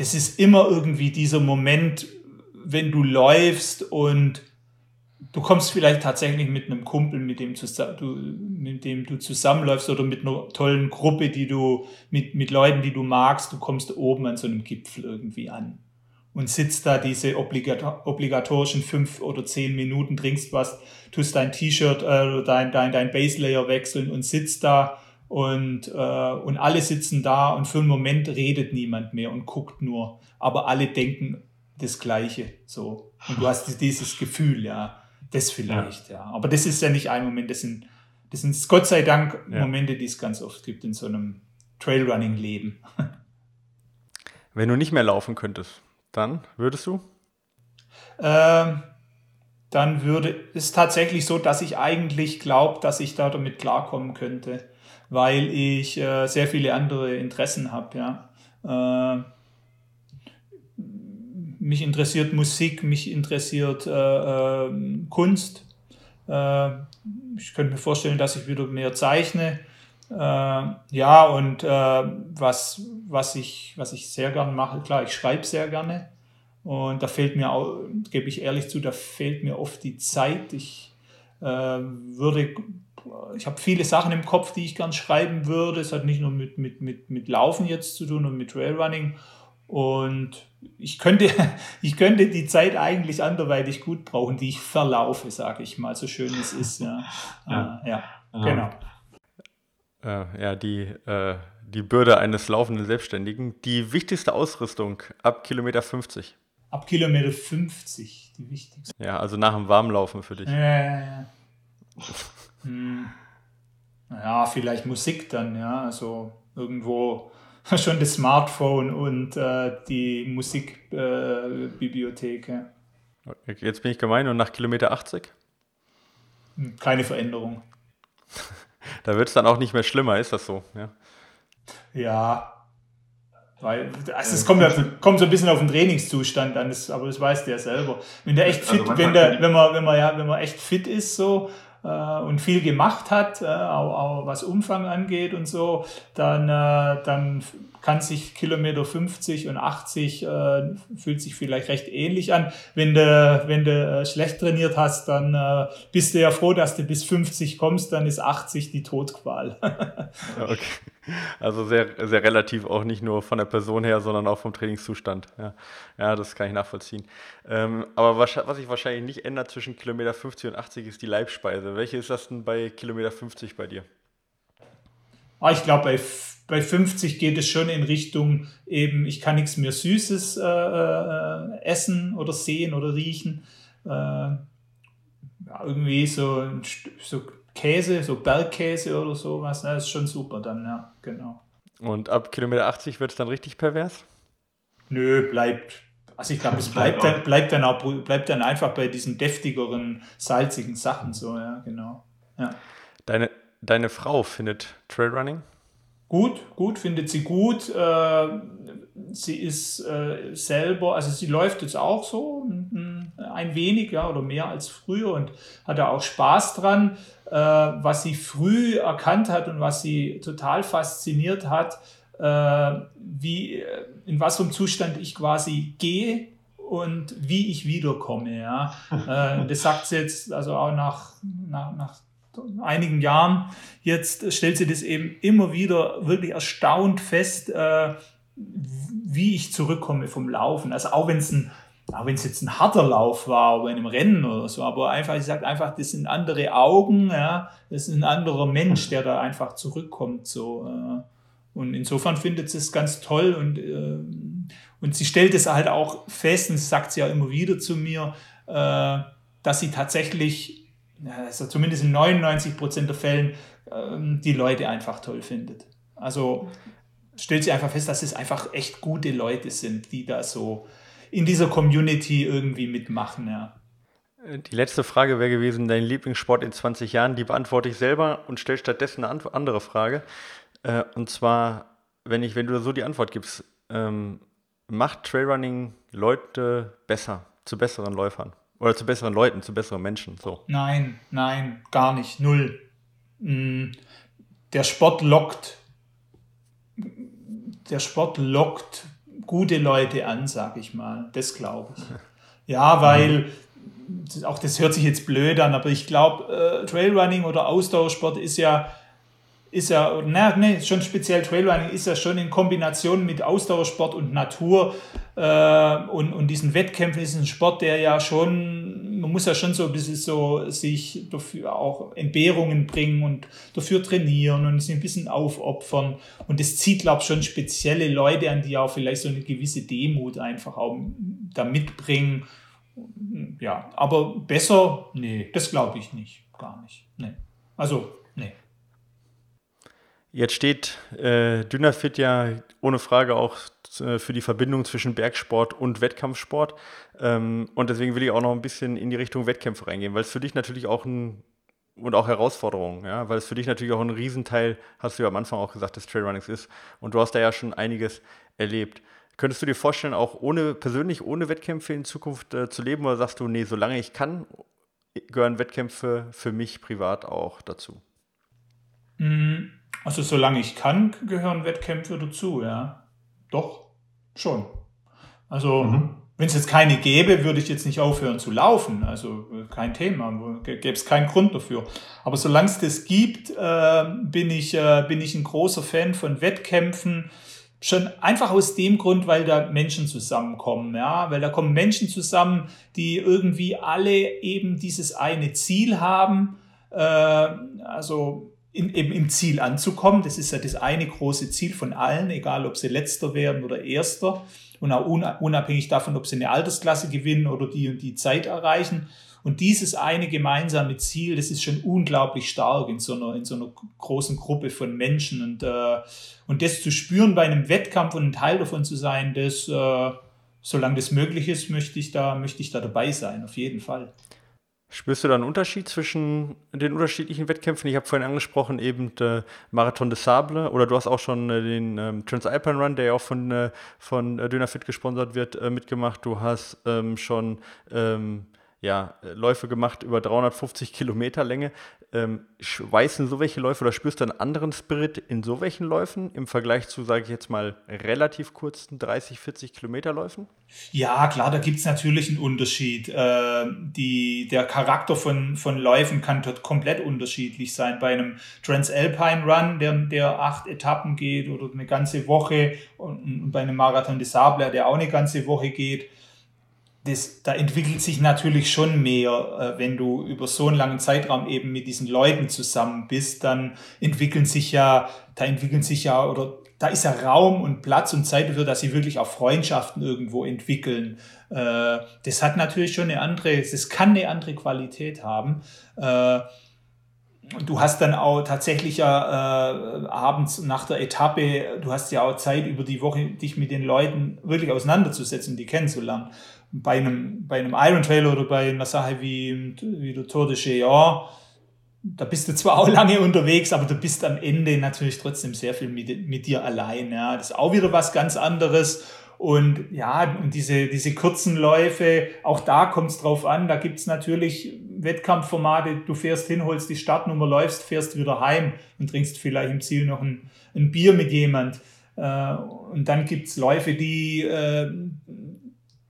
das ist immer irgendwie dieser Moment, wenn du läufst und du kommst vielleicht tatsächlich mit einem Kumpel, mit dem, du, mit dem du zusammenläufst oder mit einer tollen Gruppe, die du, mit, mit Leuten, die du magst, du kommst oben an so einem Gipfel irgendwie an und sitzt da diese obligatorischen fünf oder zehn Minuten, trinkst was, tust dein T-Shirt äh, dein, dein, dein Base Layer wechseln und sitzt da und, äh, und alle sitzen da und für einen Moment redet niemand mehr und guckt nur. Aber alle denken das Gleiche. So. Und du hast dieses Gefühl, ja. Das vielleicht, ja. ja. Aber das ist ja nicht ein Moment, das sind, das sind Gott sei Dank ja. Momente, die es ganz oft gibt in so einem Trailrunning-Leben. Wenn du nicht mehr laufen könntest, dann würdest du? Ähm, dann würde es tatsächlich so, dass ich eigentlich glaube, dass ich da damit klarkommen könnte weil ich äh, sehr viele andere Interessen habe. Ja. Äh, mich interessiert Musik, mich interessiert äh, äh Kunst. Äh, ich könnte mir vorstellen, dass ich wieder mehr zeichne. Äh, ja, und was, was, ich, was ich sehr gerne mache, klar, ich schreibe sehr gerne. Und da fehlt mir auch, gebe ich ehrlich zu, da fehlt mir oft die Zeit. Ich würde ich habe viele Sachen im Kopf, die ich gern schreiben würde. Es hat nicht nur mit, mit, mit, mit Laufen jetzt zu tun und mit Trailrunning. Und ich könnte, ich könnte die Zeit eigentlich anderweitig gut brauchen, die ich verlaufe, sage ich mal, so schön es ist. Ja, ja. Äh, ja. genau. Äh, ja, die, äh, die Bürde eines laufenden Selbstständigen. Die wichtigste Ausrüstung ab Kilometer 50. Ab Kilometer 50, die wichtigste. Ja, also nach dem Warmlaufen für dich. Ja, ja, ja. Hm. Ja, vielleicht Musik dann, ja. Also irgendwo schon das Smartphone und äh, die Musikbibliothek. Äh, ja. Jetzt bin ich gemein und nach Kilometer 80? Hm, keine Veränderung. da wird es dann auch nicht mehr schlimmer, ist das so? Ja. ja. Weil also es kommt, kommt so ein bisschen auf den Trainingszustand an, das, aber das weißt du ja selber. Wenn der echt also fit, also wenn, der, wenn, man, wenn, man, ja, wenn man echt fit ist so und viel gemacht hat, äh, auch, auch was Umfang angeht und so, dann, äh, dann kann sich Kilometer 50 und 80 äh, fühlt sich vielleicht recht ähnlich an. Wenn du, wenn du äh, schlecht trainiert hast, dann äh, bist du ja froh, dass du bis 50 kommst, dann ist 80 die Todqual. okay. Also sehr, sehr relativ auch nicht nur von der Person her, sondern auch vom Trainingszustand. Ja, ja das kann ich nachvollziehen. Ähm, aber was, was sich wahrscheinlich nicht ändert zwischen Kilometer 50 und 80 ist die Leibspeise. Welche ist das denn bei Kilometer 50 bei dir? Ah, ich glaube, bei bei 50 geht es schon in Richtung eben, ich kann nichts mehr Süßes äh, äh, essen oder sehen oder riechen. Äh, irgendwie so, so Käse, so Bergkäse oder sowas, das ist schon super dann, ja, genau. Und ab Kilometer 80 wird es dann richtig pervers? Nö, bleibt. Also ich glaube, es bleibt dann, bleibt, dann auch, bleibt dann einfach bei diesen deftigeren, salzigen Sachen so, ja, genau. Ja. Deine, deine Frau findet Trailrunning? Gut, gut, findet sie gut. Äh, sie ist äh, selber, also sie läuft jetzt auch so ein wenig, ja, oder mehr als früher und hat da auch Spaß dran. Äh, was sie früh erkannt hat und was sie total fasziniert hat, wie, in was für einem Zustand ich quasi gehe und wie ich wiederkomme. Ja. das sagt sie jetzt also auch nach, nach, nach einigen Jahren jetzt stellt sie das eben immer wieder wirklich erstaunt fest, äh, wie ich zurückkomme vom Laufen. Also auch wenn es ein auch wenn es jetzt ein harter Lauf war oder in einem Rennen oder so, aber einfach, ich sage einfach, das sind andere Augen, ja, das ist ein anderer Mensch, der da einfach zurückkommt, so. Äh, und insofern findet sie es ganz toll und, äh, und sie stellt es halt auch fest, und das sagt sie ja immer wieder zu mir, äh, dass sie tatsächlich also zumindest in 99 Prozent der Fällen, ähm, die Leute einfach toll findet. Also stellt sie einfach fest, dass es einfach echt gute Leute sind, die da so in dieser Community irgendwie mitmachen, ja. Die letzte Frage wäre gewesen, dein Lieblingssport in 20 Jahren, die beantworte ich selber und stelle stattdessen eine andere Frage. Äh, und zwar, wenn, ich, wenn du so die Antwort gibst, ähm, macht Trailrunning Leute besser, zu besseren Läufern? Oder zu besseren Leuten, zu besseren Menschen. So. Nein, nein, gar nicht. Null. Mm, der Sport lockt. Der Sport lockt gute Leute an, sag ich mal. Das glaube ich. Ja, weil auch das hört sich jetzt blöd an, aber ich glaube, äh, Trailrunning oder Ausdauersport ist ja ist ja, na, nee, schon speziell Trailrunning ist ja schon in Kombination mit Ausdauersport und Natur äh, und, und diesen Wettkämpfen ist ein Sport, der ja schon, man muss ja schon so ein bisschen so sich dafür auch Entbehrungen bringen und dafür trainieren und sich ein bisschen aufopfern. Und das zieht, glaube ich, schon spezielle Leute an, die auch vielleicht so eine gewisse Demut einfach auch da mitbringen. Ja, aber besser, nee, das glaube ich nicht, gar nicht. Nee. Also Jetzt steht äh, Dynafit ja ohne Frage auch äh, für die Verbindung zwischen Bergsport und Wettkampfsport. Ähm, und deswegen will ich auch noch ein bisschen in die Richtung Wettkämpfe reingehen, weil es für dich natürlich auch ein und auch Herausforderungen, ja, weil es für dich natürlich auch ein Riesenteil, hast du ja am Anfang auch gesagt, des Trailrunnings ist. Und du hast da ja schon einiges erlebt. Könntest du dir vorstellen, auch ohne persönlich ohne Wettkämpfe in Zukunft äh, zu leben, oder sagst du, nee, solange ich kann, gehören Wettkämpfe für mich privat auch dazu? Mhm. Also solange ich kann, gehören Wettkämpfe dazu, ja. Doch, schon. Also mhm. wenn es jetzt keine gäbe, würde ich jetzt nicht aufhören zu laufen. Also kein Thema, gäbe es keinen Grund dafür. Aber solange es das gibt, äh, bin, ich, äh, bin ich ein großer Fan von Wettkämpfen. Schon einfach aus dem Grund, weil da Menschen zusammenkommen, ja, weil da kommen Menschen zusammen, die irgendwie alle eben dieses eine Ziel haben. Äh, also in, eben im Ziel anzukommen. Das ist ja das eine große Ziel von allen, egal ob sie letzter werden oder erster. Und auch unabhängig davon, ob sie eine Altersklasse gewinnen oder die und die Zeit erreichen. Und dieses eine gemeinsame Ziel, das ist schon unglaublich stark in so einer, in so einer großen Gruppe von Menschen. Und, äh, und das zu spüren bei einem Wettkampf und ein Teil davon zu sein, das, äh, solange das möglich ist, möchte ich, da, möchte ich da dabei sein, auf jeden Fall. Spürst du da einen Unterschied zwischen den unterschiedlichen Wettkämpfen? Ich habe vorhin angesprochen, eben äh, Marathon des Sable oder du hast auch schon äh, den ähm, Transalpine Run, der ja auch von, äh, von äh, Dönerfit gesponsert wird, äh, mitgemacht. Du hast ähm, schon ähm, ja, Läufe gemacht über 350 Kilometer Länge. Ähm, schweißen so welche Läufe oder spürst du einen anderen Spirit in so welchen Läufen im Vergleich zu, sage ich jetzt mal, relativ kurzen 30, 40 Kilometer Läufen? Ja, klar, da gibt es natürlich einen Unterschied. Äh, die, der Charakter von, von Läufen kann dort komplett unterschiedlich sein. Bei einem Transalpine Run, der, der acht Etappen geht oder eine ganze Woche und, und bei einem Marathon des Sable, der auch eine ganze Woche geht, das, da entwickelt sich natürlich schon mehr, äh, wenn du über so einen langen Zeitraum eben mit diesen Leuten zusammen bist, dann entwickeln sich ja, da entwickeln sich ja, oder da ist ja Raum und Platz und Zeit dafür, dass sie wirklich auch Freundschaften irgendwo entwickeln. Äh, das hat natürlich schon eine andere, das kann eine andere Qualität haben. Äh, du hast dann auch tatsächlich ja äh, abends nach der Etappe, du hast ja auch Zeit über die Woche, dich mit den Leuten wirklich auseinanderzusetzen, die kennenzulernen bei einem, bei einem Iron Trail oder bei einer Sache wie, wie der Tour de Géant, da bist du zwar auch lange unterwegs, aber du bist am Ende natürlich trotzdem sehr viel mit, mit dir allein. Ja. Das ist auch wieder was ganz anderes. Und ja, und diese, diese kurzen Läufe, auch da kommt es drauf an. Da gibt es natürlich Wettkampfformate. Du fährst hin, holst die Startnummer, läufst, fährst wieder heim und trinkst vielleicht im Ziel noch ein, ein Bier mit jemand. Äh, und dann gibt es Läufe, die, äh,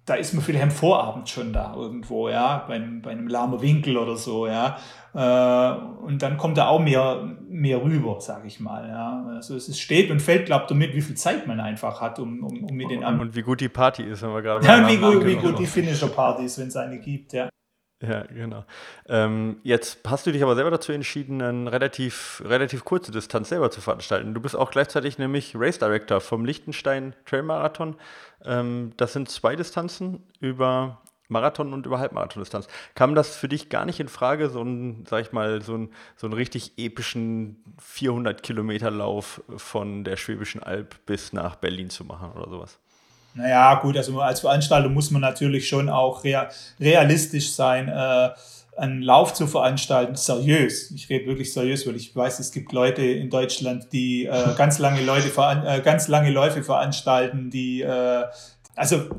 da ist man vielleicht am Vorabend schon da irgendwo, ja, bei einem, bei einem lahmer Winkel oder so, ja. Äh, und dann kommt da auch mehr, mehr rüber, sage ich mal. Ja. Also es steht und fällt, glaube ich, damit, wie viel Zeit man einfach hat, um, um, um mit den anderen. Und wie gut die Party ist, wenn wir gerade ja, wie, gut, wie gut die Finisher-Party ist, wenn es eine gibt, ja. Ja, genau. Ähm, jetzt hast du dich aber selber dazu entschieden, eine relativ, relativ kurze Distanz selber zu veranstalten. Du bist auch gleichzeitig nämlich Race Director vom Liechtenstein Trail Marathon. Ähm, das sind zwei Distanzen über Marathon und über Halbmarathon-Distanz. Kam das für dich gar nicht in Frage, so einen, sag ich mal, so einen, so einen richtig epischen 400 Kilometer Lauf von der Schwäbischen Alb bis nach Berlin zu machen oder sowas? Naja, gut, also als Veranstalter muss man natürlich schon auch realistisch sein, äh, einen Lauf zu veranstalten, seriös. Ich rede wirklich seriös, weil ich weiß, es gibt Leute in Deutschland, die äh, ganz lange Leute äh, ganz lange Läufe veranstalten, die äh, also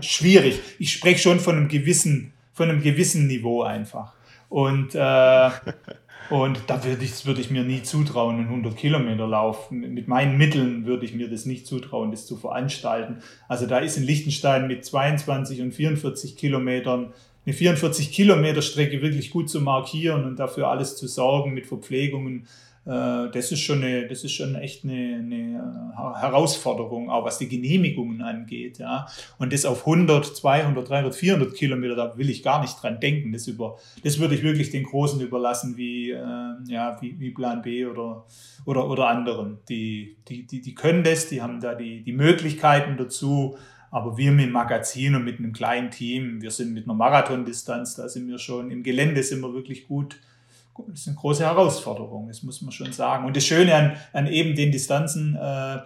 schwierig. Ich spreche schon von einem gewissen, von einem gewissen Niveau einfach. Und äh, Und da würde ich, würde ich mir nie zutrauen, einen 100 Kilometer Lauf. Mit meinen Mitteln würde ich mir das nicht zutrauen, das zu veranstalten. Also da ist in Liechtenstein mit 22 und 44 Kilometern eine 44 Kilometer Strecke wirklich gut zu markieren und dafür alles zu sorgen mit Verpflegungen das ist schon, eine, das ist schon echt eine, eine, äh, Herausforderung, auch was die Genehmigungen angeht. Ja. Und das auf 100, 200, 300, 400 Kilometer, da will ich gar nicht dran denken. Das, über, das würde ich wirklich den Großen überlassen, wie, äh, ja, wie, wie Plan B oder, oder, oder anderen. Die, die, die, die können das, die haben da die, die Möglichkeiten dazu. Aber wir mit dem Magazin und mit einem kleinen Team, wir sind mit einer Marathondistanz, da sind wir schon im Gelände, sind wir wirklich gut ist eine große Herausforderung, das muss man schon sagen. Und das Schöne an, an eben den Distanzen, äh,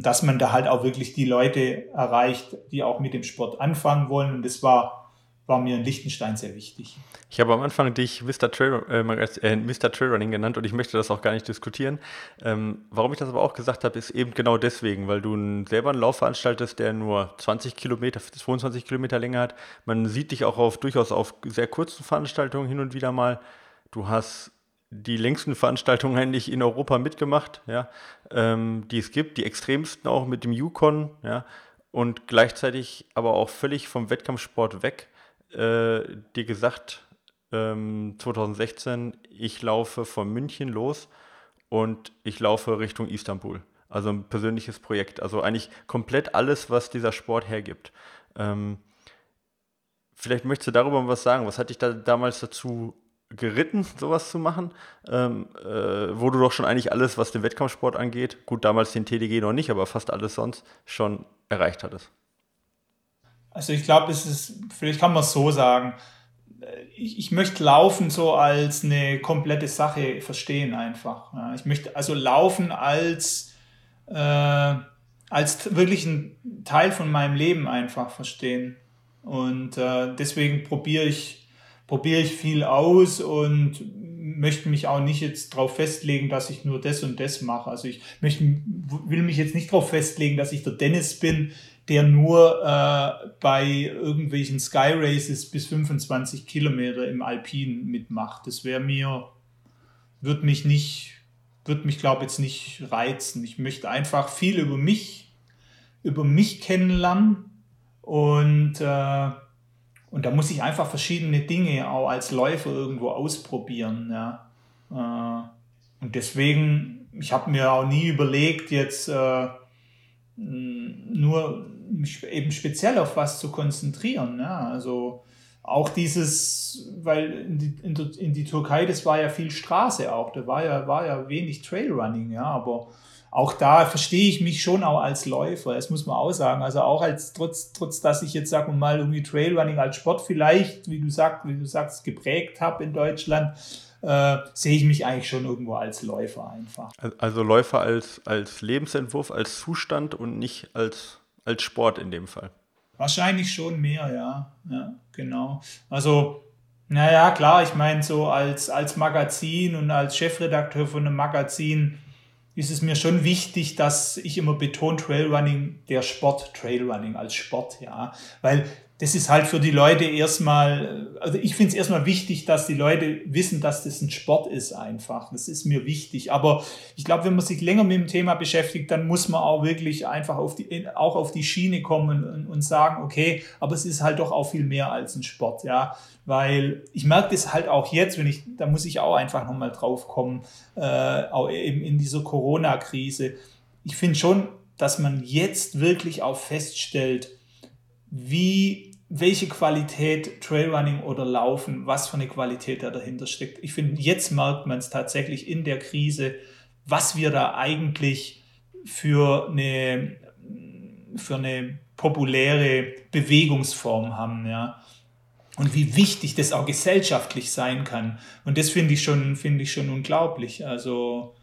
dass man da halt auch wirklich die Leute erreicht, die auch mit dem Sport anfangen wollen. Und das war, war mir in Liechtenstein sehr wichtig. Ich habe am Anfang dich Mr. Trail, äh, äh, Mr. Trailrunning genannt und ich möchte das auch gar nicht diskutieren. Ähm, warum ich das aber auch gesagt habe, ist eben genau deswegen, weil du selber einen Lauf veranstaltest, der nur 20 Kilometer, 22 Kilometer Länge hat. Man sieht dich auch auf durchaus auf sehr kurzen Veranstaltungen hin und wieder mal. Du hast die längsten Veranstaltungen eigentlich in Europa mitgemacht, ja, ähm, die es gibt, die extremsten auch mit dem Yukon, ja, und gleichzeitig aber auch völlig vom Wettkampfsport weg, äh, dir gesagt, ähm, 2016, ich laufe von München los und ich laufe Richtung Istanbul. Also ein persönliches Projekt. Also eigentlich komplett alles, was dieser Sport hergibt. Ähm, vielleicht möchtest du darüber was sagen. Was hat dich da damals dazu geritten, sowas zu machen, ähm, äh, wo du doch schon eigentlich alles, was den Wettkampfsport angeht, gut, damals den TDG noch nicht, aber fast alles sonst schon erreicht hattest? Also ich glaube, es ist, vielleicht kann man es so sagen, ich, ich, möchte Laufen so als eine komplette Sache verstehen einfach. Ich möchte also Laufen als, äh, als wirklich ein Teil von meinem Leben einfach verstehen. Und äh, deswegen probiere ich probiere ich viel aus und möchte mich auch nicht jetzt darauf festlegen, dass ich nur das und das mache. Also ich möchte, will mich jetzt nicht darauf festlegen, dass ich der Dennis bin, der nur äh, bei irgendwelchen Sky Races bis 25 Kilometer im Alpin mitmacht. Das wäre mir, wird mich nicht, wird mich glaube jetzt nicht reizen. Ich möchte einfach viel über mich, über mich kennenlernen und äh, und da muss ich einfach verschiedene Dinge auch als Läufer irgendwo ausprobieren. Ja. Äh, und deswegen, ich habe mir auch nie überlegt, jetzt äh, nur mich eben speziell auf was zu konzentrieren. Ja. Also auch dieses, weil in die, in, die, Türkei, das war ja viel Straße auch, da war ja, war ja wenig Trailrunning, ja, aber auch da verstehe ich mich schon auch als Läufer, das muss man auch sagen. Also auch als trotz, trotz dass ich jetzt sagen wir mal irgendwie Trailrunning als Sport vielleicht, wie du sagst, wie du sagst, geprägt habe in Deutschland, äh, sehe ich mich eigentlich schon irgendwo als Läufer einfach. Also Läufer als, als Lebensentwurf, als Zustand und nicht als, als Sport in dem Fall. Wahrscheinlich schon mehr, ja. Ja, genau. Also, naja, klar, ich meine, so als, als Magazin und als Chefredakteur von einem Magazin ist es mir schon wichtig, dass ich immer betone Trailrunning, der Sport, Trailrunning als Sport, ja. Weil das ist halt für die Leute erstmal, also ich finde es erstmal wichtig, dass die Leute wissen, dass das ein Sport ist einfach. Das ist mir wichtig. Aber ich glaube, wenn man sich länger mit dem Thema beschäftigt, dann muss man auch wirklich einfach auf die, auch auf die Schiene kommen und, und sagen, okay, aber es ist halt doch auch viel mehr als ein Sport, ja. Weil ich merke das halt auch jetzt, wenn ich, da muss ich auch einfach nochmal drauf kommen, äh, auch eben in dieser Corona-Krise. Ich finde schon, dass man jetzt wirklich auch feststellt, wie welche Qualität Trailrunning oder Laufen, was für eine Qualität da dahinter steckt. Ich finde, jetzt merkt man es tatsächlich in der Krise, was wir da eigentlich für eine, für eine populäre Bewegungsform haben, ja. Und wie wichtig das auch gesellschaftlich sein kann. Und das finde ich schon, finde ich schon unglaublich. Also.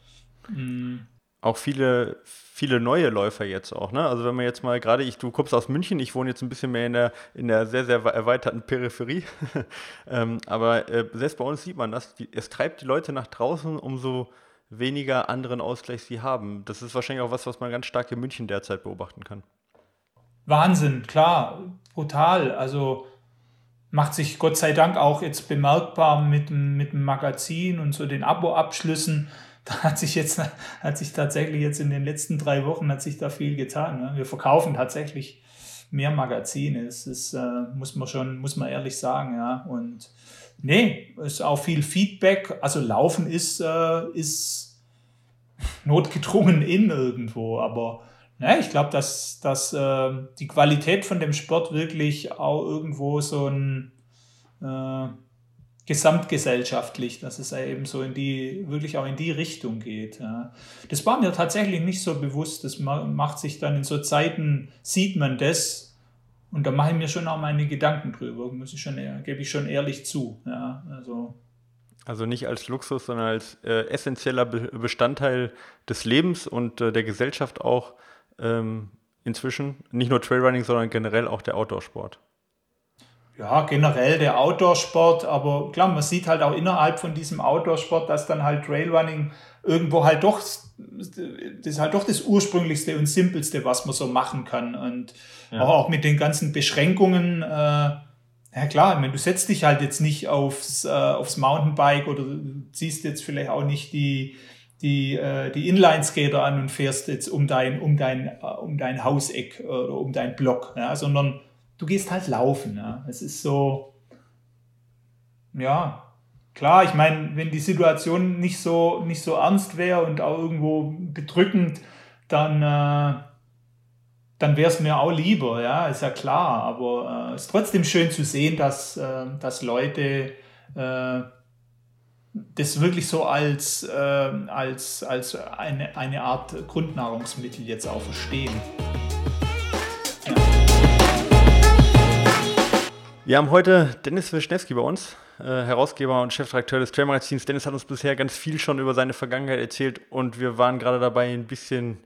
Mm. auch viele, viele neue Läufer jetzt auch. Ne? Also wenn man jetzt mal gerade, ich, du kommst aus München, ich wohne jetzt ein bisschen mehr in der, in der sehr, sehr erweiterten Peripherie. ähm, aber äh, selbst bei uns sieht man das, die, es treibt die Leute nach draußen, umso weniger anderen Ausgleich sie haben. Das ist wahrscheinlich auch was, was man ganz stark in München derzeit beobachten kann. Wahnsinn, klar, brutal. Also macht sich Gott sei Dank auch jetzt bemerkbar mit, mit dem Magazin und so den Abo-Abschlüssen da hat sich jetzt, hat sich tatsächlich jetzt in den letzten drei Wochen hat sich da viel getan. Ne? Wir verkaufen tatsächlich mehr Magazine. Das ist, äh, muss man schon, muss man ehrlich sagen, ja. Und nee, ist auch viel Feedback. Also Laufen ist, äh, ist notgedrungen in irgendwo, aber ja, ich glaube, dass, dass äh, die Qualität von dem Sport wirklich auch irgendwo so ein äh, gesamtgesellschaftlich, dass es eben so in die, wirklich auch in die Richtung geht. Ja. Das war mir tatsächlich nicht so bewusst. Das macht sich dann in so Zeiten, sieht man das und da mache ich mir schon auch meine Gedanken drüber, muss ich schon, gebe ich schon ehrlich zu. Ja, also. Also nicht als Luxus, sondern als äh, essentieller Be Bestandteil des Lebens und äh, der Gesellschaft auch ähm, inzwischen. Nicht nur Trailrunning, sondern generell auch der Outdoor-Sport ja, generell der Outdoor-Sport, aber klar, man sieht halt auch innerhalb von diesem Outdoor-Sport, dass dann halt Trailrunning irgendwo halt doch, das ist halt doch das ursprünglichste und simpelste, was man so machen kann. Und ja. auch mit den ganzen Beschränkungen, äh, ja klar, ich meine, du setzt dich halt jetzt nicht aufs, äh, aufs Mountainbike oder ziehst jetzt vielleicht auch nicht die, die, äh, die Inline-Skater an und fährst jetzt um dein, um dein, äh, um dein Hauseck oder um dein Block, ja, sondern du gehst halt laufen. Ja. Es ist so, ja, klar, ich meine, wenn die Situation nicht so, nicht so ernst wäre und auch irgendwo bedrückend, dann, äh, dann wäre es mir auch lieber, ja, ist ja klar. Aber es äh, ist trotzdem schön zu sehen, dass, äh, dass Leute äh, das wirklich so als, äh, als, als eine, eine Art Grundnahrungsmittel jetzt auch verstehen. Wir haben heute Dennis Wischnewski bei uns, äh, Herausgeber und Chefredakteur des Trailmagazins. Dennis hat uns bisher ganz viel schon über seine Vergangenheit erzählt und wir waren gerade dabei, ein bisschen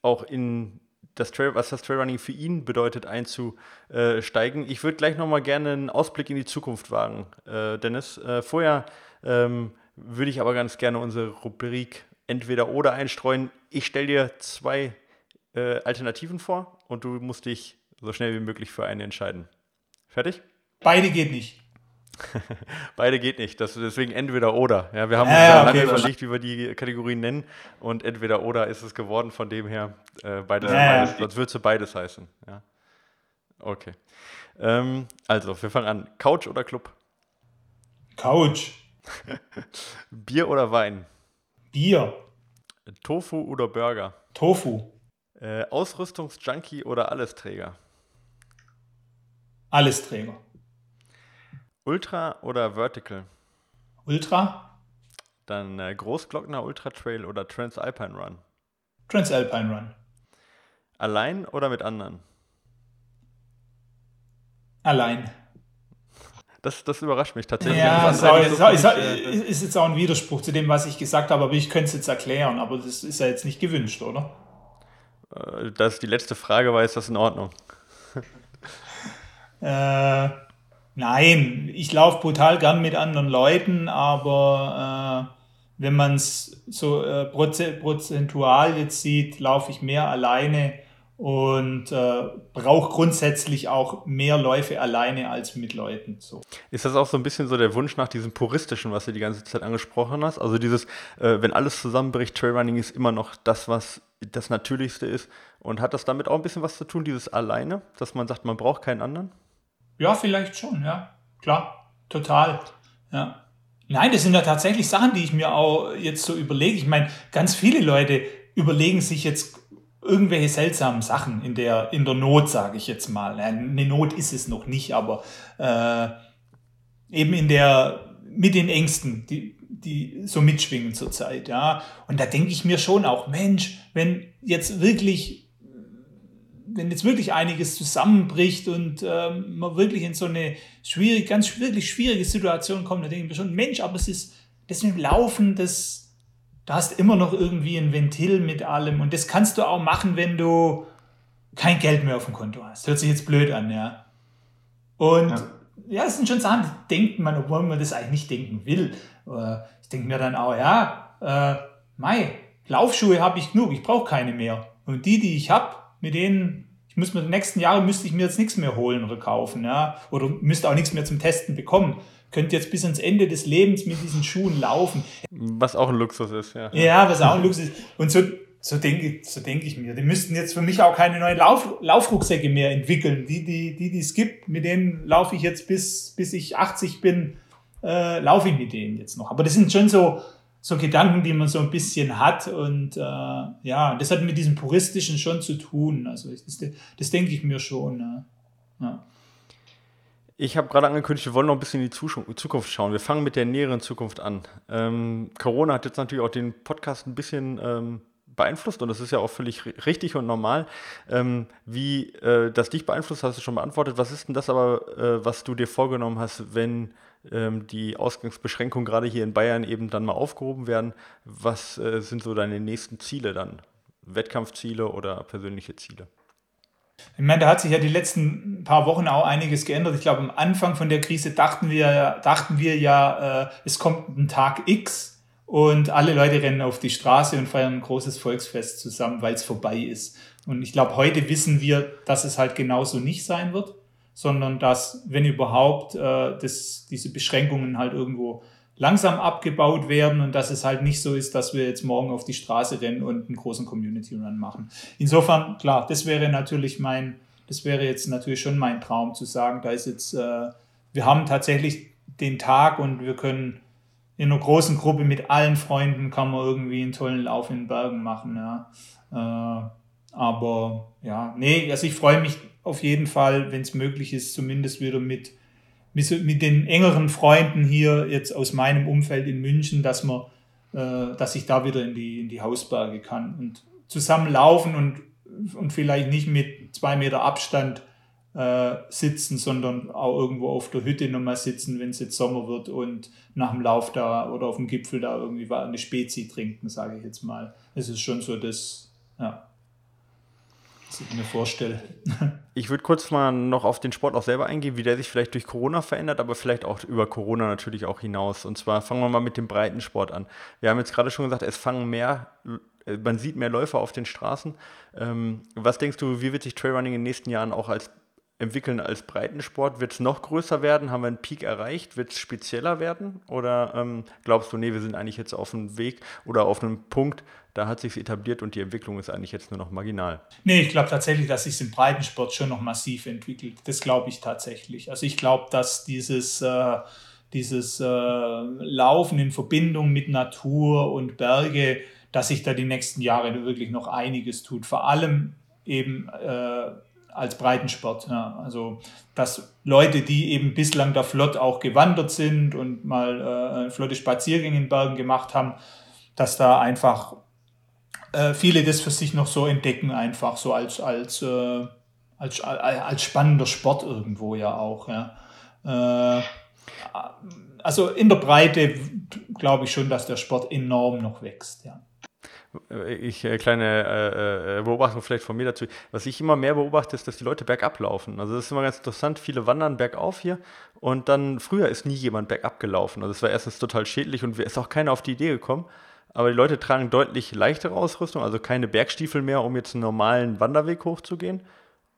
auch in das Trail, was das Trailrunning für ihn bedeutet, einzusteigen. Ich würde gleich nochmal gerne einen Ausblick in die Zukunft wagen, äh, Dennis. Äh, vorher ähm, würde ich aber ganz gerne unsere Rubrik entweder oder einstreuen. Ich stelle dir zwei äh, Alternativen vor und du musst dich so schnell wie möglich für eine entscheiden. Fertig? Beide geht nicht. Beide geht nicht. Das, deswegen entweder oder. Ja, wir haben Ja, uns ja, ja, lange okay, überlegt, wie wir die Kategorien nennen. Und entweder oder ist es geworden. Von dem her, äh, beides, ja. beides sonst würde es beides heißen. Ja. Okay. Ähm, also, wir fangen an. Couch oder Club? Couch, Bier oder Wein? Bier, Tofu oder Burger? Tofu, Äh, Ausrüstungsjunkie oder Allesträger? Allesträger. Ultra oder Vertical? Ultra, Dann äh, Großglockner Ultra Trail oder Transalpine Run? Transalpine Run. Allein oder mit anderen? Allein. Das, das überrascht mich tatsächlich. Ja, ist, so auch, mich, äh, ist jetzt auch ein Widerspruch zu dem, was ich gesagt habe, aber ich könnte es jetzt erklären, aber das ist ja jetzt nicht gewünscht, oder? Äh, Das die letzte Frage war, ist das in Ordnung? Äh, nein, ich laufe brutal gern mit anderen Leuten, aber äh, wenn man es so äh, proze- prozentual jetzt sieht, laufe ich mehr alleine und äh, brauche grundsätzlich auch mehr Läufe alleine als mit Leuten. So. Ist das auch so ein bisschen so der Wunsch nach diesem Puristischen, was du die ganze Zeit angesprochen hast? Also dieses, äh, wenn alles zusammenbricht, Trailrunning ist immer noch das, was das Natürlichste ist. Und hat das damit auch ein bisschen was zu tun, dieses Alleine, dass man sagt, man braucht keinen anderen? Ja, vielleicht schon, ja. Klar, total. Ja. Nein, das sind ja tatsächlich Sachen, die ich mir auch jetzt so überlege. Ich meine, ganz viele Leute überlegen sich jetzt irgendwelche seltsamen Sachen in der, in der Not, sage ich jetzt mal. Eine Not ist es noch nicht, aber äh, eben in der, mit den Ängsten, die, die so mitschwingen zurzeit, ja. Und da denke ich mir schon auch, Mensch, wenn jetzt wirklich wenn jetzt wirklich einiges zusammenbricht und ähm, man wirklich in so eine schwierig, ganz wirklich schwierige Situation kommt, dann denke ich mir schon, Mensch, aber es ist das mit dem Laufen, das, da hast immer noch irgendwie ein Ventil mit allem und das kannst du auch machen, wenn du kein Geld mehr auf dem Konto hast. Hört sich jetzt blöd an, ja. Und ja, Ja. das sind schon Sachen, die denkt man, obwohl man das eigentlich nicht denken will. Äh, Ich denke mir dann auch, ja, äh, Mai, Laufschuhe habe ich genug, ich brauche keine mehr. Und die, die ich habe, mit denen, ich muss mir die nächsten Jahre müsste ich mir jetzt nichts mehr holen oder kaufen, ja, oder müsste auch nichts mehr zum Testen bekommen. Könnte jetzt bis ans Ende des Lebens mit diesen Schuhen laufen. Was auch ein Luxus ist, ja. Ja, was auch ein Luxus ist. Und so, so denke so denk ich mir. Die müssten jetzt für mich auch keine neuen Lauf, Laufrucksäcke mehr entwickeln. Die, die, die, die es gibt, mit denen laufe ich jetzt bis, bis ich 80 bin, äh, laufe ich mit denen jetzt noch. Aber das sind schon so, so Gedanken, die man so ein bisschen hat. Und äh, ja, das hat mit diesem Puristischen schon zu tun. Also das, das denke ich mir schon. Ne? Ja. Ich habe gerade angekündigt, wir wollen noch ein bisschen in die Zukunft schauen. Wir fangen mit der näheren Zukunft an. Ähm, Corona hat jetzt natürlich auch den Podcast ein bisschen ähm, beeinflusst und das ist ja auch völlig ri- richtig und normal. Ähm, wie äh, das dich beeinflusst, hast du schon beantwortet. Was ist denn das aber, äh, was du dir vorgenommen hast, wenn die Ausgangsbeschränkungen gerade hier in Bayern eben dann mal aufgehoben werden? Was äh, sind so deine nächsten Ziele dann? Wettkampfziele oder persönliche Ziele? Ich meine, da hat sich ja die letzten paar Wochen auch einiges geändert. Ich glaube, am Anfang von der Krise dachten wir, ja- dachten wir ja, äh, es kommt ein Tag X und alle Leute rennen auf die Straße und feiern ein großes Volksfest zusammen, weil es vorbei ist. Und ich glaube, heute wissen wir, dass es halt genauso nicht sein wird, sondern dass, wenn überhaupt, äh, das, diese Beschränkungen halt irgendwo langsam abgebaut werden und dass es halt nicht so ist, dass wir jetzt morgen auf die Straße rennen und einen großen Community Run machen. Insofern, klar, das wäre natürlich mein, das wäre jetzt natürlich schon mein Traum zu sagen, da ist jetzt, äh, wir haben tatsächlich den Tag und wir können in einer großen Gruppe mit allen Freunden kann man irgendwie einen tollen Lauf in den Bergen machen, ja. Äh, aber ja, nee, also ich freue mich auf jeden Fall, wenn es möglich ist, zumindest wieder mit, mit, den engeren Freunden hier jetzt aus meinem Umfeld in München, dass man, äh, dass ich da wieder in die, in die Hausberge kann und zusammen laufen und, und vielleicht nicht mit zwei Meter Abstand äh, sitzen, sondern auch irgendwo auf der Hütte nochmal sitzen, wenn es jetzt Sommer wird und nach dem Lauf da oder auf dem Gipfel da irgendwie eine Spezi trinken, sage ich jetzt mal. Das ist schon so das, ja. Mir vorstelle. Ich würde kurz mal noch auf den Sport auch selber eingehen, wie der sich vielleicht durch Corona verändert, aber vielleicht auch über Corona natürlich auch hinaus. Und zwar fangen wir mal mit dem Breitensport an. Wir haben jetzt gerade schon gesagt, es fangen mehr, äh, man sieht mehr Läufer auf den Straßen. Ähm, was denkst du, wie wird sich Trailrunning in den nächsten Jahren auch als entwickeln als Breitensport? Wird es noch größer werden? Haben wir einen Peak erreicht? Wird es spezieller werden? Oder ähm, glaubst du, nee, wir sind eigentlich jetzt auf einem Weg oder auf einem Punkt, da hat sich etabliert und die Entwicklung ist eigentlich jetzt nur noch marginal? Nee, ich glaube tatsächlich, dass sich im Breitensport schon noch massiv entwickelt. Das glaube ich tatsächlich. Also ich glaube, dass dieses, äh, dieses äh, Laufen in Verbindung mit Natur und Berge, dass sich da die nächsten Jahre wirklich noch einiges tut. Vor allem eben äh, als Breitensport. Ja. Also, dass Leute, die eben bislang da flott auch gewandert sind und mal äh, flotte Spaziergänge in Bergen gemacht haben, dass da einfach äh, viele das für sich noch so entdecken, einfach so als, als, äh, als, als spannender Sport irgendwo ja auch. Ja. Äh, also in der Breite glaube ich schon, dass der Sport enorm noch wächst. Ja. Ich äh, kleine äh, äh, Beobachtung vielleicht von mir dazu. Was ich immer mehr beobachte, ist, dass die Leute bergab laufen. Also das ist immer ganz interessant. Viele wandern bergauf hier und dann früher ist nie jemand bergab gelaufen. Also es war erstens total schädlich und ist auch keiner auf die Idee gekommen. Aber die Leute tragen deutlich leichtere Ausrüstung, also keine Bergstiefel mehr, um jetzt einen normalen Wanderweg hochzugehen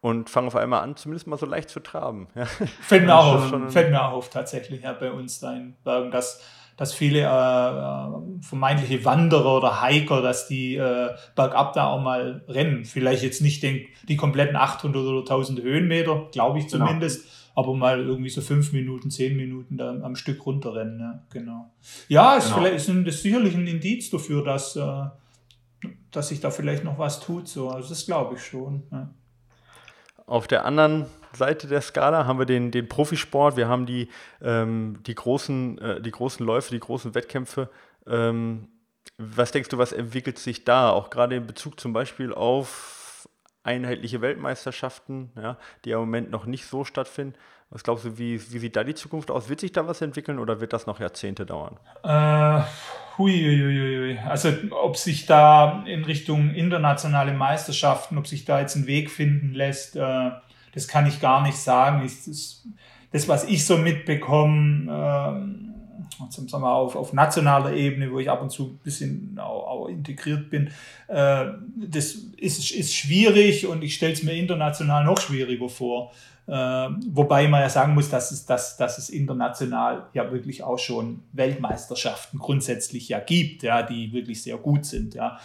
und fangen auf einmal an, zumindest mal so leicht zu traben. Ja. Fällt mir auf, fällt mir auf tatsächlich ja, bei uns da in Bergen, dass dass viele äh, äh, vermeintliche Wanderer oder Hiker, dass die äh, bergab da auch mal rennen. Vielleicht jetzt nicht den, die kompletten 800 oder 1000 Höhenmeter, glaube ich genau. zumindest, genau. aber mal irgendwie so fünf Minuten, zehn Minuten da am Stück runterrennen. Ja, genau. Ja, ist, genau. vielleicht, ist, ein, ist sicherlich ein Indiz dafür, dass, äh, dass sich da vielleicht noch was tut. So. Also das glaube ich schon. Ja. Auf der anderen Seite der Skala haben wir den, den Profisport, wir haben die, ähm, die, großen, äh, die großen Läufe, die großen Wettkämpfe. Ähm, was denkst du, was entwickelt sich da, auch gerade in Bezug zum Beispiel auf einheitliche Weltmeisterschaften, ja, die im Moment noch nicht so stattfinden? Was glaubst du, wie, wie sieht da die Zukunft aus? Wird sich da was entwickeln oder wird das noch Jahrzehnte dauern? Äh, hui, hui, hui. Also ob sich da in Richtung internationale Meisterschaften, ob sich da jetzt ein Weg finden lässt, äh, das kann ich gar nicht sagen. Ich, das, das, was ich so mitbekomme, äh, sagen wir, auf, auf nationaler Ebene, wo ich ab und zu ein bisschen auch, auch integriert bin, äh, das ist, ist schwierig und ich stelle es mir international noch schwieriger vor. Äh, wobei man ja sagen muss, dass es, dass, dass es international ja wirklich auch schon Weltmeisterschaften grundsätzlich ja gibt, ja, die wirklich sehr gut sind. Ja.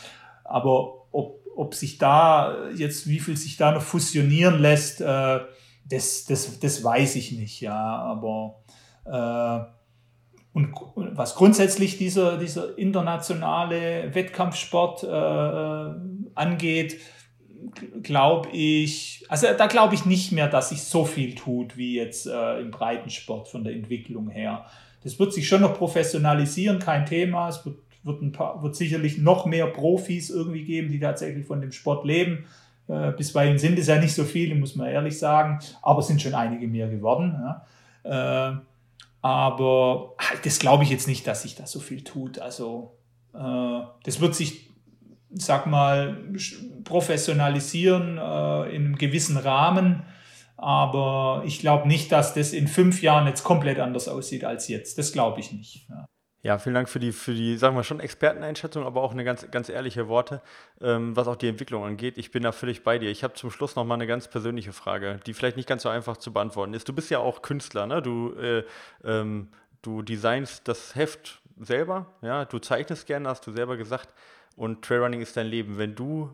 Aber ob ob sich da jetzt, wie viel sich da noch fusionieren lässt, äh, das, das, das weiß ich nicht, ja. Aber äh, und, was grundsätzlich dieser, dieser internationale Wettkampfsport äh, angeht, glaube ich, also da glaube ich nicht mehr, dass sich so viel tut wie jetzt äh, im Breitensport von der Entwicklung her. Das wird sich schon noch professionalisieren, kein Thema. Es wird wird, ein paar, wird sicherlich noch mehr Profis irgendwie geben, die tatsächlich von dem Sport leben. Äh, bisweilen sind es ja nicht so viele, muss man ehrlich sagen, aber es sind schon einige mehr geworden. Ja. Äh, aber das glaube ich jetzt nicht, dass sich da so viel tut. Also äh, das wird sich, sag mal, professionalisieren äh, in einem gewissen Rahmen. Aber ich glaube nicht, dass das in fünf Jahren jetzt komplett anders aussieht als jetzt. Das glaube ich nicht. Ja. Ja, vielen Dank für die, für die, sagen wir schon, Experteneinschätzung, aber auch eine ganz, ganz ehrliche Worte, ähm, was auch die Entwicklung angeht. Ich bin da völlig bei dir. Ich habe zum Schluss noch mal eine ganz persönliche Frage, die vielleicht nicht ganz so einfach zu beantworten ist. Du bist ja auch Künstler, ne? Du, äh, ähm, du designst das Heft selber, ja? Du zeichnest gerne, hast du selber gesagt. Und Trailrunning ist dein Leben. Wenn du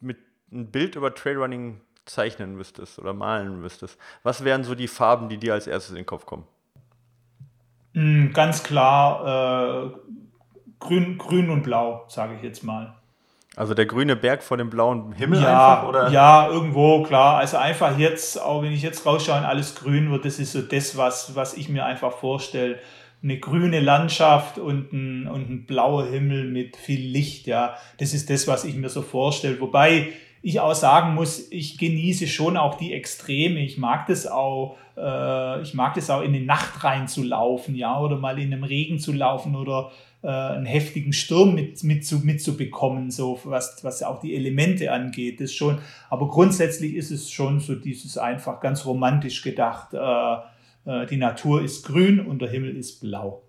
mit ein Bild über Trailrunning zeichnen müsstest oder malen müsstest, was wären so die Farben, die dir als erstes in den Kopf kommen? Hm, ganz klar äh, grün, grün und blau, sage ich jetzt mal. Also der grüne Berg vor dem blauen Himmel ja, einfach, oder? Ja, irgendwo, klar. Also einfach jetzt, auch wenn ich jetzt rausschaue und alles grün wird, das ist so das, was, was ich mir einfach vorstelle. Eine grüne Landschaft und ein, und ein blauer Himmel mit viel Licht, ja. Das ist das, was ich mir so vorstelle. Wobei ich auch sagen muss, ich genieße schon auch die Extreme. Ich mag das auch, äh, ich mag das auch in die Nacht reinzulaufen, ja, oder mal in einem Regen zu laufen oder äh, einen heftigen Sturm mit, mit zu, mitzubekommen, so was, was auch die Elemente angeht. Das schon, aber grundsätzlich ist es schon so dieses einfach ganz romantisch gedacht. Äh, die Natur ist grün und der Himmel ist blau.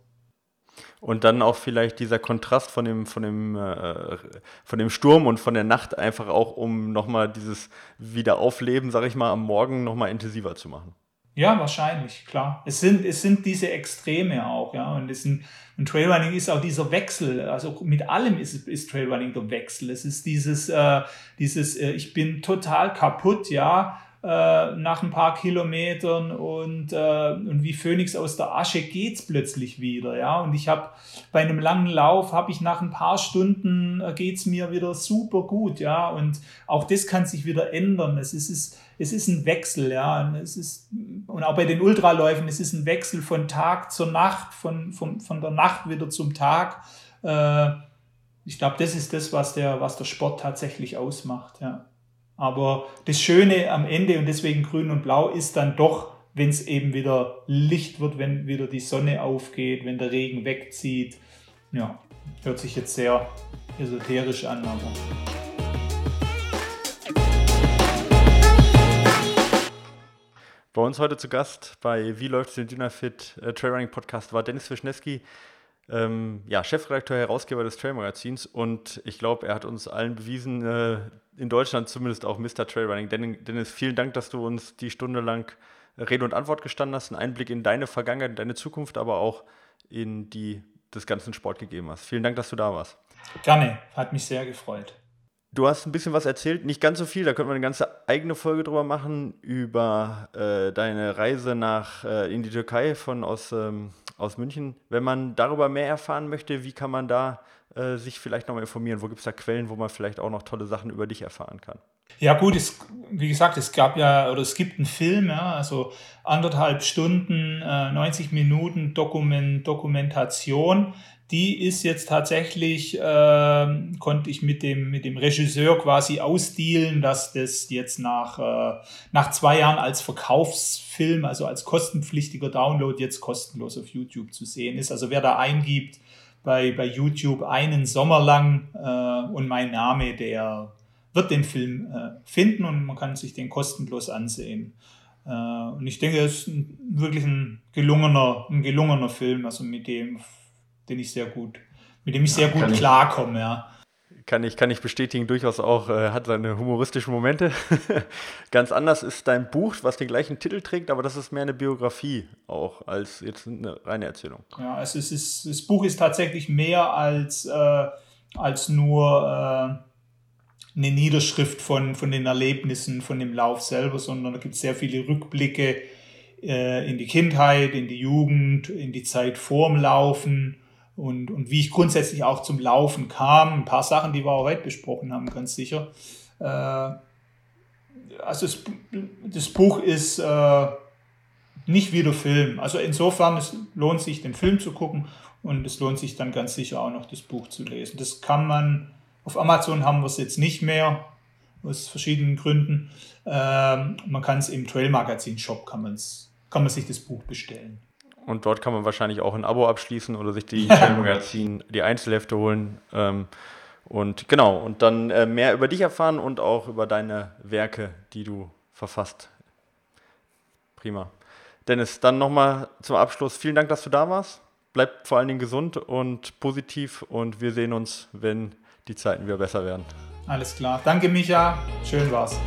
Und dann auch vielleicht dieser Kontrast von dem, von dem, äh, von dem Sturm und von der Nacht einfach auch, um nochmal dieses Wiederaufleben, sag ich mal, am Morgen nochmal intensiver zu machen. Ja, wahrscheinlich, klar. Es sind, es sind diese Extreme auch, ja. Und, es sind, und Trailrunning ist auch dieser Wechsel. Also mit allem ist, ist Trailrunning der Wechsel. Es ist dieses, äh, dieses äh, ich bin total kaputt, ja, äh, nach ein paar Kilometern und, äh, und wie Phönix aus der Asche geht's plötzlich wieder, ja. Und ich habe bei einem langen Lauf habe ich nach ein paar Stunden äh, geht's mir wieder super gut, ja. Und auch das kann sich wieder ändern. Es ist, es es ist ein Wechsel, ja. Und es ist und auch bei den Ultraläufen, es ist ein Wechsel von Tag zur Nacht, von, von, von der Nacht wieder zum Tag. Äh, ich glaube, das ist das, was der, was der Sport tatsächlich ausmacht, ja. Aber das Schöne am Ende und deswegen grün und blau ist dann doch, wenn es eben wieder Licht wird, wenn wieder die Sonne aufgeht, wenn der Regen wegzieht. Ja, hört sich jetzt sehr esoterisch an, aber. Bei uns heute zu Gast bei Wie läuft es im Dynafit äh, Trailrunning Podcast war Dennis Wischnewski, ähm, ja, Chefredakteur, Herausgeber des Trailmagazins und ich glaube, er hat uns allen bewiesen, äh, in Deutschland zumindest auch Mr. Trailrunning. Dennis, vielen Dank, dass du uns die Stunde lang Rede und Antwort gestanden hast, einen Einblick in deine Vergangenheit, in deine Zukunft, aber auch in die des ganzen Sport gegeben hast. Vielen Dank, dass du da warst. Gerne, hat mich sehr gefreut. Du hast ein bisschen was erzählt, nicht ganz so viel, da könnte man eine ganze eigene Folge drüber machen, über äh, deine Reise nach, äh, in die Türkei von aus, ähm, aus München. Wenn man darüber mehr erfahren möchte, wie kann man da äh, sich vielleicht nochmal informieren? Wo gibt es da Quellen, wo man vielleicht auch noch tolle Sachen über dich erfahren kann? Ja gut, es, wie gesagt, es gab ja, oder es gibt einen Film, ja, also anderthalb Stunden, äh, 90 Minuten Dokument, Dokumentation. Die ist jetzt tatsächlich, äh, konnte ich mit dem, mit dem Regisseur quasi ausdealen, dass das jetzt nach, äh, nach zwei Jahren als Verkaufsfilm, also als kostenpflichtiger Download jetzt kostenlos auf YouTube zu sehen ist. Also wer da eingibt, bei, bei YouTube einen Sommer lang äh, und mein Name, der wird den Film äh, finden und man kann sich den kostenlos ansehen. Äh, und ich denke, es ist ein, wirklich ein gelungener, ein gelungener Film, also mit dem, den ich sehr gut, mit dem ich sehr gut klarkomme, ja kann ich, kann ich bestätigen, durchaus auch, äh, hat seine humoristischen Momente. Ganz anders ist dein Buch, was den gleichen Titel trägt, aber das ist mehr eine Biografie auch als jetzt eine reine Erzählung. Ja, also es ist, das Buch ist tatsächlich mehr als, äh, als nur äh, eine Niederschrift von, von den Erlebnissen, von dem Lauf selber, sondern da gibt es sehr viele Rückblicke äh, in die Kindheit, in die Jugend, in die Zeit vorm Laufen und, und wie ich grundsätzlich auch zum Laufen kam. Ein paar Sachen, die wir auch heute besprochen haben, ganz sicher. Äh, also das, das, Buch ist äh, nicht wie der Film. Also insofern, es lohnt sich, den Film zu gucken und es lohnt sich dann ganz sicher auch noch das Buch zu lesen. Das kann man, auf Amazon haben wir es jetzt nicht mehr, aus verschiedenen Gründen. Ähm, man kann es im Trail Magazin Shop, kann, kann man sich das Buch bestellen. Und dort kann man wahrscheinlich auch ein Abo abschließen oder sich die Magazin, die Einzelhefte holen. Ähm, und genau, und dann äh, mehr über dich erfahren und auch über deine Werke, die du verfasst. Prima. Dennis, dann nochmal zum Abschluss. Vielen Dank, dass du da warst. Bleib vor allen Dingen gesund und positiv und wir sehen uns, wenn die Zeiten wieder besser werden. Alles klar. Danke, Micha. Schön war's.